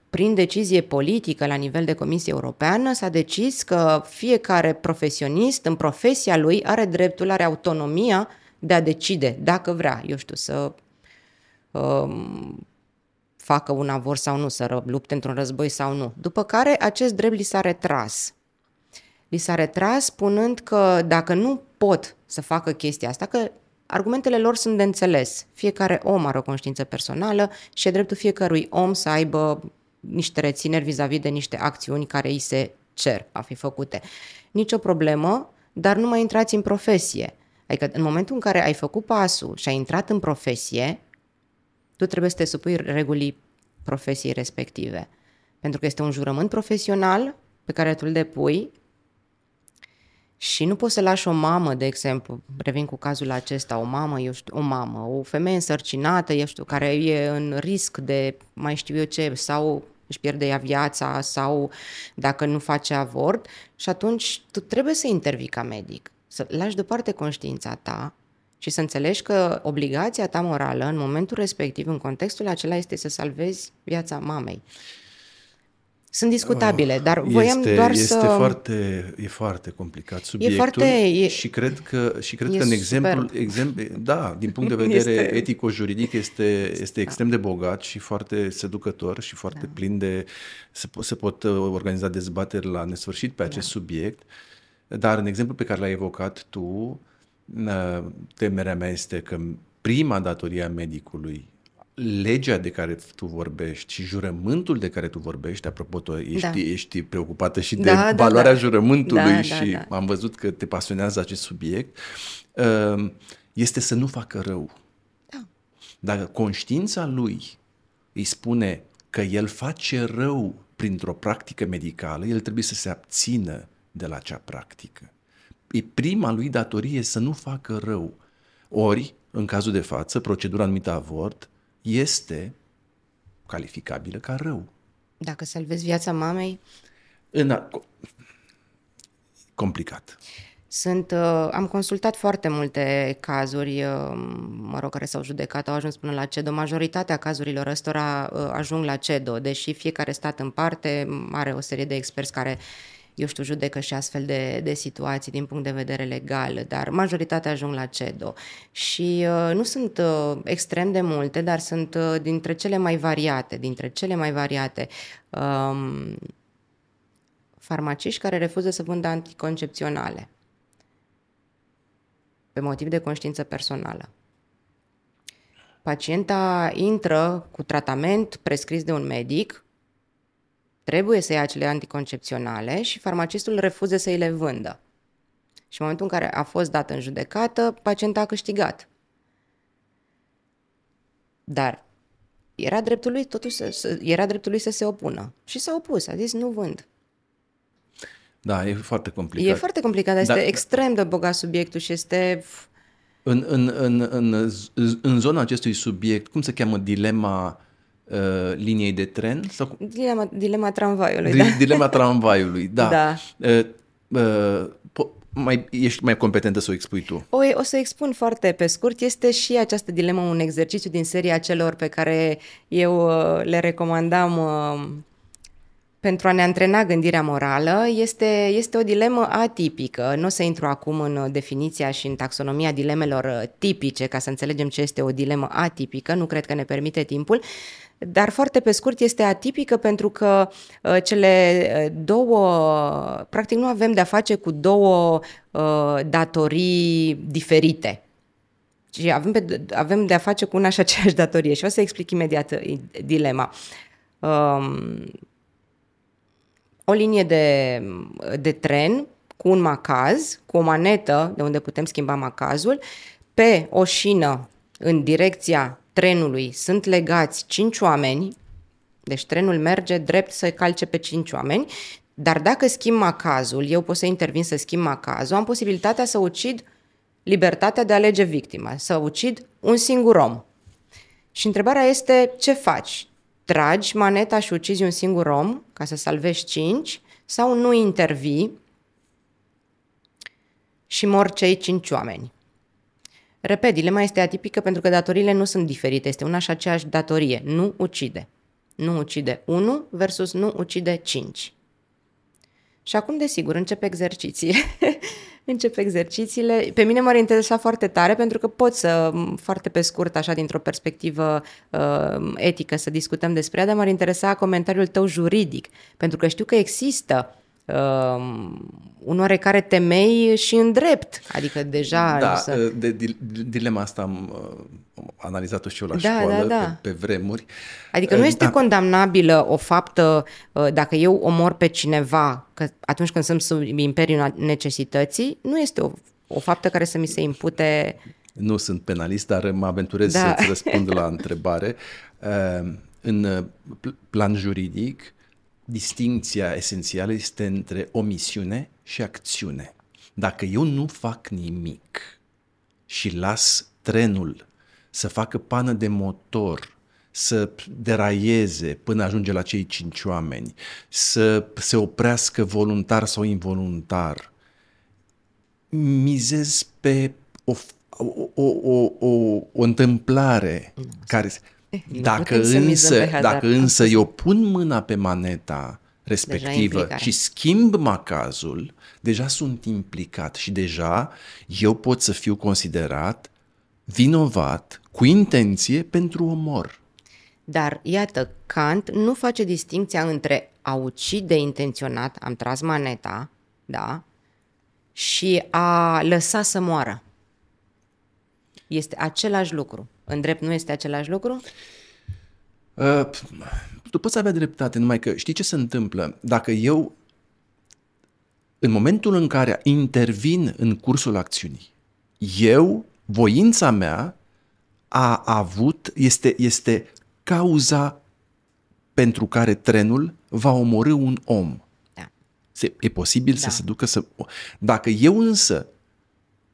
prin decizie politică la nivel de Comisie Europeană s-a decis că fiecare profesionist în profesia lui are dreptul, are autonomia de a decide dacă vrea, eu știu, să um, facă un avort sau nu, să lupte într-un război sau nu. După care acest drept li s-a retras. Li s-a retras spunând că dacă nu pot să facă chestia asta, că argumentele lor sunt de înțeles. Fiecare om are o conștiință personală și e dreptul fiecărui om să aibă niște rețineri vis-a-vis de niște acțiuni care îi se cer a fi făcute. Nicio problemă, dar nu mai intrați în profesie. Adică în momentul în care ai făcut pasul și ai intrat în profesie, tu trebuie să te supui regulii profesiei respective. Pentru că este un jurământ profesional pe care tu îl depui și nu poți să lași o mamă, de exemplu, revin cu cazul acesta, o mamă, eu știu, o mamă, o femeie însărcinată, eu știu, care e în risc de mai știu eu ce, sau își pierde ea viața sau dacă nu face avort și atunci tu trebuie să intervii ca medic, să lași deoparte conștiința ta Și să înțelegi că obligația ta morală în momentul respectiv, în contextul acela, este să salvezi viața mamei. Sunt discutabile, oh, dar voiam
este,
doar
este
să...
Foarte, e foarte complicat subiectul
foarte, e,
și cred că, și cred că în exemplu, exemplu, da, din punct de *laughs* vedere este... etico-juridic este, este extrem de bogat și foarte seducător și foarte da. plin de... Se, se pot uh, organiza dezbateri la nesfârșit pe acest da. subiect, dar în exemplu pe care l-ai evocat tu, uh, temerea mea este că prima datorie a medicului legea de care tu vorbești și jurământul de care tu vorbești, apropo, tu ești, da. ești preocupată și de da, da valoarea da, jurământului da, și da, da. am văzut că te pasionează acest subiect, uh, este să nu facă rău. Da. Dacă conștiința lui îi spune că el face rău printr-o practică medicală, el trebuie să se abțină de la acea practică. E prima lui datorie să nu facă rău. Ori, în cazul de față, procedura numită avort este calificabilă ca rău.
Dacă salvezi viața mamei?
În a... Complicat.
Sunt, uh, am consultat foarte multe cazuri, uh, mă rog, care s-au judecat, au ajuns până la CEDO. Majoritatea cazurilor ăstora uh, ajung la CEDO, deși fiecare stat în parte are o serie de experți care uh, eu știu, judecă și astfel de, de situații din punct de vedere legal, dar majoritatea ajung la CEDO. Și uh, nu sunt uh, extrem de multe, dar sunt uh, dintre cele mai variate, dintre cele mai variate um, farmaciști care refuză să vândă anticoncepționale pe motiv de conștiință personală. Pacienta intră cu tratament prescris de un medic, trebuie să ia acele anticoncepționale și farmacistul refuză să îi le vândă. Și în momentul în care a fost dat în judecată, pacienta a câștigat. Dar era dreptul lui totuși să, să, era dreptul lui să se opună. Și s-a opus, a zis nu vând.
Da, e foarte complicat.
E foarte complicat, este da, extrem de bogat subiectul și este...
În, în, în, în, în zona acestui subiect, cum se cheamă dilema uh, liniei de tren? Sau...
Dilema, dilema tramvaiului, Dil, da.
Dilema tramvaiului, da. da. Uh, uh, po- mai, ești mai competentă să o expui tu.
O, o să expun foarte pe scurt. Este și această dilemă un exercițiu din seria celor pe care eu uh, le recomandam uh, pentru a ne antrena gândirea morală este, este o dilemă atipică. Nu o să intru acum în definiția și în taxonomia dilemelor uh, tipice ca să înțelegem ce este o dilemă atipică, nu cred că ne permite timpul, dar foarte pe scurt este atipică pentru că uh, cele uh, două, practic nu avem de-a face cu două uh, datorii diferite. Și avem, pe, avem de-a face cu una și aceeași datorie și o să explic imediat uh, dilema. Um, o linie de, de tren cu un macaz, cu o manetă de unde putem schimba macazul, pe o șină în direcția trenului sunt legați cinci oameni, deci trenul merge drept să calce pe cinci oameni, dar dacă schimb macazul, eu pot să intervin să schimb macazul, am posibilitatea să ucid libertatea de a alege victima, să ucid un singur om. Și întrebarea este ce faci? Tragi maneta și ucizi un singur om ca să salvești cinci sau nu intervii și mor cei cinci oameni? Repet, dilema este atipică pentru că datoriile nu sunt diferite, este una și aceeași datorie. Nu ucide. Nu ucide 1 versus nu ucide 5. Și acum, desigur, încep exerciții. *laughs* încep exercițiile. Pe mine m-ar interesa foarte tare pentru că pot să, foarte pe scurt, așa, dintr-o perspectivă uh, etică, să discutăm despre ea, dar m-ar interesa comentariul tău juridic, pentru că știu că există uh, un oarecare temei și în drept. Adică deja...
Da, să... de, de, dilema asta am uh, analizat-o și eu la da, școală da, da. Pe, pe vremuri.
Adică nu uh, este da. condamnabilă o faptă uh, dacă eu omor pe cineva că atunci când sunt sub imperiul necesității, nu este o, o faptă care să mi se impute...
Nu sunt penalist, dar mă aventurez da. să-ți răspund la întrebare. Uh, în uh, plan juridic, distinția esențială este între omisiune și acțiune. Dacă eu nu fac nimic și las trenul să facă pană de motor, să deraieze până ajunge la cei cinci oameni, să se oprească voluntar sau involuntar, mizez pe o, o, o, o, o, o întâmplare mm. care...
Eh, nu
dacă
putem să mizăm
însă,
pe hazard.
dacă
Am
însă
spus.
eu pun mâna pe maneta respectivă
implicare.
și schimb macazul, deja sunt implicat și deja eu pot să fiu considerat vinovat cu intenție pentru omor.
Dar, iată, Kant nu face distinția între a ucide intenționat, am tras maneta, da, și a lăsa să moară. Este același lucru. În drept nu este același lucru?
Uh, tu poți avea dreptate, numai că știi ce se întâmplă? Dacă eu, în momentul în care intervin în cursul acțiunii, eu, voința mea a avut, este, este cauza pentru care trenul va omorâ un om.
Da.
Se, e posibil da.
Da.
să se ducă să... Dacă eu însă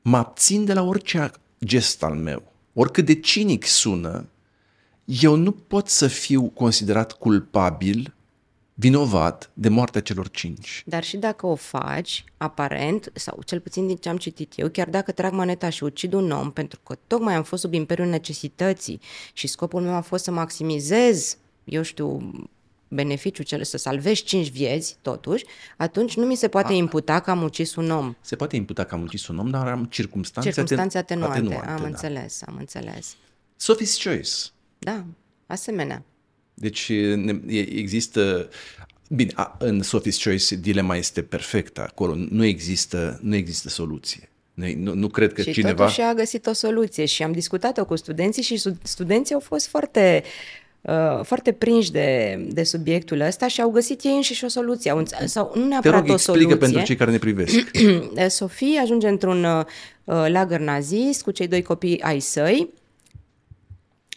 mă abțin de la orice gest al meu, oricât de cinic sună, eu nu pot să fiu considerat culpabil, vinovat de moartea celor cinci.
Dar și dacă o faci, aparent, sau cel puțin din ce am citit eu, chiar dacă trag maneta și ucid un om, pentru că tocmai am fost sub imperiul necesității și scopul meu a fost să maximizez, eu știu, beneficiul cel să salvezi cinci vieți, totuși, atunci nu mi se poate imputa că am ucis un om.
Se poate imputa că am ucis un om, dar am circumstanțe,
Circumstanțe
aten-
atenuante.
atenuante
Am
da.
înțeles, am înțeles.
Sophie's Choice.
Da, asemenea.
Deci ne- e- există... Bine, a, în Sophie's Choice dilema este perfectă acolo. Nu există, nu există soluție. Nu, nu, nu cred că
și
cineva...
totuși a găsit o soluție și am discutat-o cu studenții și stu- studenții au fost foarte uh, foarte prinși de, de subiectul ăsta și au găsit ei înșiși o soluție. Au, înțe- sau nu
Te
neapărat
rog,
o
explică
soluție.
pentru cei care ne privesc. *clears throat*
Sofie ajunge într-un uh, lagăr nazist cu cei doi copii ai săi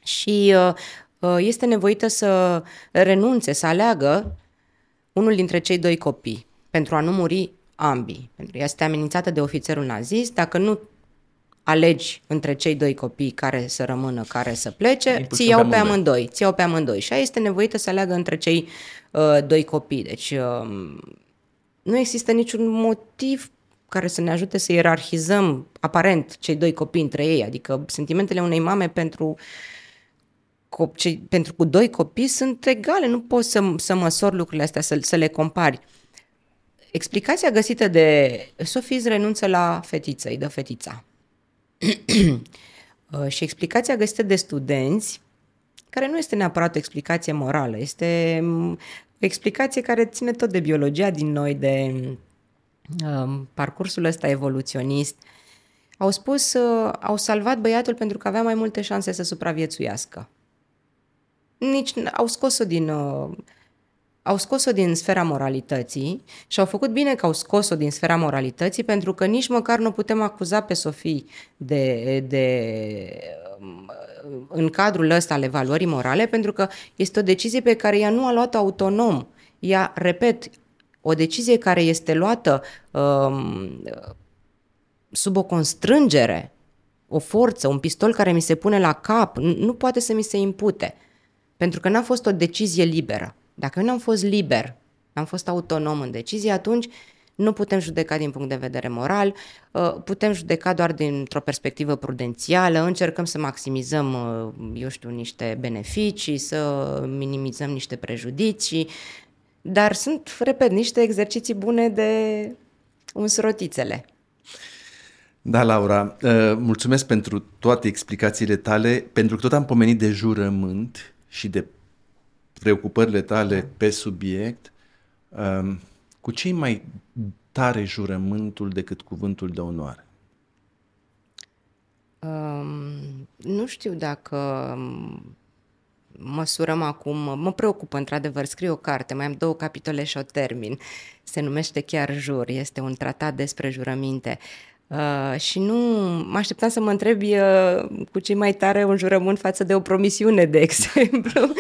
și uh, uh, este nevoită să renunțe, să aleagă unul dintre cei doi copii pentru a nu muri ambii. Pentru că ea este amenințată de ofițerul nazist. Dacă nu alegi între cei doi copii care să rămână, care să plece,
Îi pui
ți iau
pe
pe
amândoi.
amândoi. Ți iau pe amândoi. Și ea este nevoită să aleagă între cei uh, doi copii. Deci uh, nu există niciun motiv care să ne ajute să ierarhizăm aparent cei doi copii între ei. Adică sentimentele unei mame pentru co- cei, pentru cu doi copii sunt egale, nu poți să, să măsori lucrurile astea, să, să le compari. Explicația găsită de Sofie îți renunță la fetiță, îi dă fetița. *clears throat* Uh, și explicația găsită de studenți, care nu este neapărat o explicație morală, este mm, o explicație care ține tot de biologia din noi, de um, parcursul ăsta evoluționist. Au spus, uh, au salvat băiatul pentru că avea mai multe șanse să supraviețuiască. Nici n- au scos-o din uh, au scos-o din sfera moralității și au făcut bine că au scos-o din sfera moralității pentru că nici măcar nu putem acuza pe Sofie de, de um, în cadrul ăsta al evaluării morale pentru că este o decizie pe care ea nu a luat-o autonom. Ea, repet, o decizie care este luată um, sub o constrângere, o forță, un pistol care mi se pune la cap, nu nu poate să mi se impute. Pentru că n-a fost o decizie liberă. Dacă eu n-am fost liber, am fost autonom în decizie, atunci nu putem judeca din punct de vedere moral, uh, putem judeca doar dintr-o perspectivă prudențială, încercăm să maximizăm, uh, eu știu, niște beneficii, să minimizăm niște prejudicii, dar sunt, repet, niște exerciții bune de uns rotițele.
Da, Laura, uh, mulțumesc pentru toate explicațiile tale, pentru că tot am pomenit de jurământ și de preocupările tale pe subiect. Um, Cu ce mai tare jurământul decât cuvântul de onoare?
Um, nu știu dacă um, măsurăm acum, mă preocupă într-adevăr, scriu o carte, mai am două capitole și o termin. Se numește chiar Jur, este un tratat despre jurăminte. Uh, și nu mă așteptam să mă întrebi uh, cu ce mai tare un jurământ față de o promisiune, de *laughs* exemplu,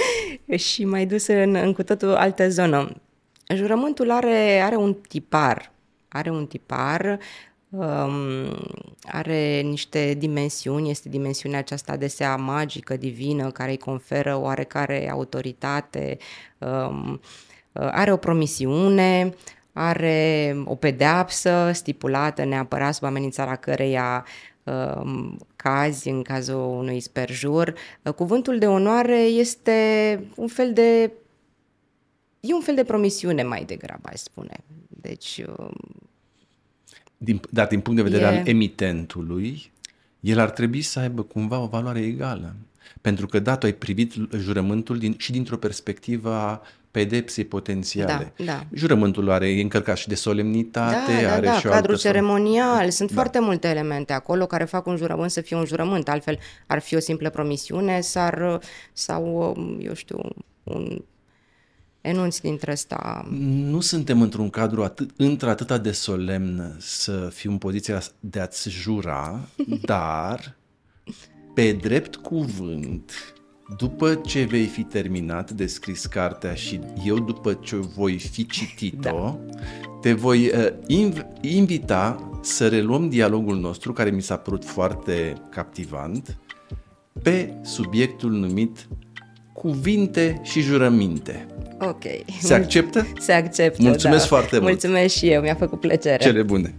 și mai dus în, în cu totul altă zonă. Jurământul are, are un tipar, are un tipar, um, are niște dimensiuni, este dimensiunea aceasta adesea magică, divină, care îi conferă oarecare autoritate, um, are o promisiune, are o pedeapsă stipulată neapărat sub amenințarea căreia uh, cazi, în cazul unui sperjur. Uh, cuvântul de onoare este un fel de e un fel de promisiune mai degrabă, aș spune. Deci... Uh,
din, dar din punct de vedere e... al emitentului, el ar trebui să aibă cumva o valoare egală. Pentru că, da, tu ai privit jurământul din, și dintr-o perspectivă a pedepsei potențiale.
Da, da.
Jurământul are e încărcat și de solemnitate,
da, da,
are
da,
și o
cadrul
altă
ceremonial, sunt da. foarte multe elemente acolo care fac un jurământ să fie un jurământ, altfel ar fi o simplă promisiune sau, sau eu știu, un enunți dintre ăsta.
Nu suntem într-un cadru atât, într-atâta de solemn să fiu în poziția de a-ți jura, *laughs* dar pe drept cuvânt, după ce vei fi terminat de scris cartea și eu după ce voi fi citit-o, da. te voi uh, inv- invita să reluăm dialogul nostru, care mi s-a părut foarte captivant, pe subiectul numit cuvinte și jurăminte.
Ok.
Se acceptă?
Se acceptă,
Mulțumesc
da.
foarte mult.
Mulțumesc și eu, mi-a făcut plăcere.
Cele bune.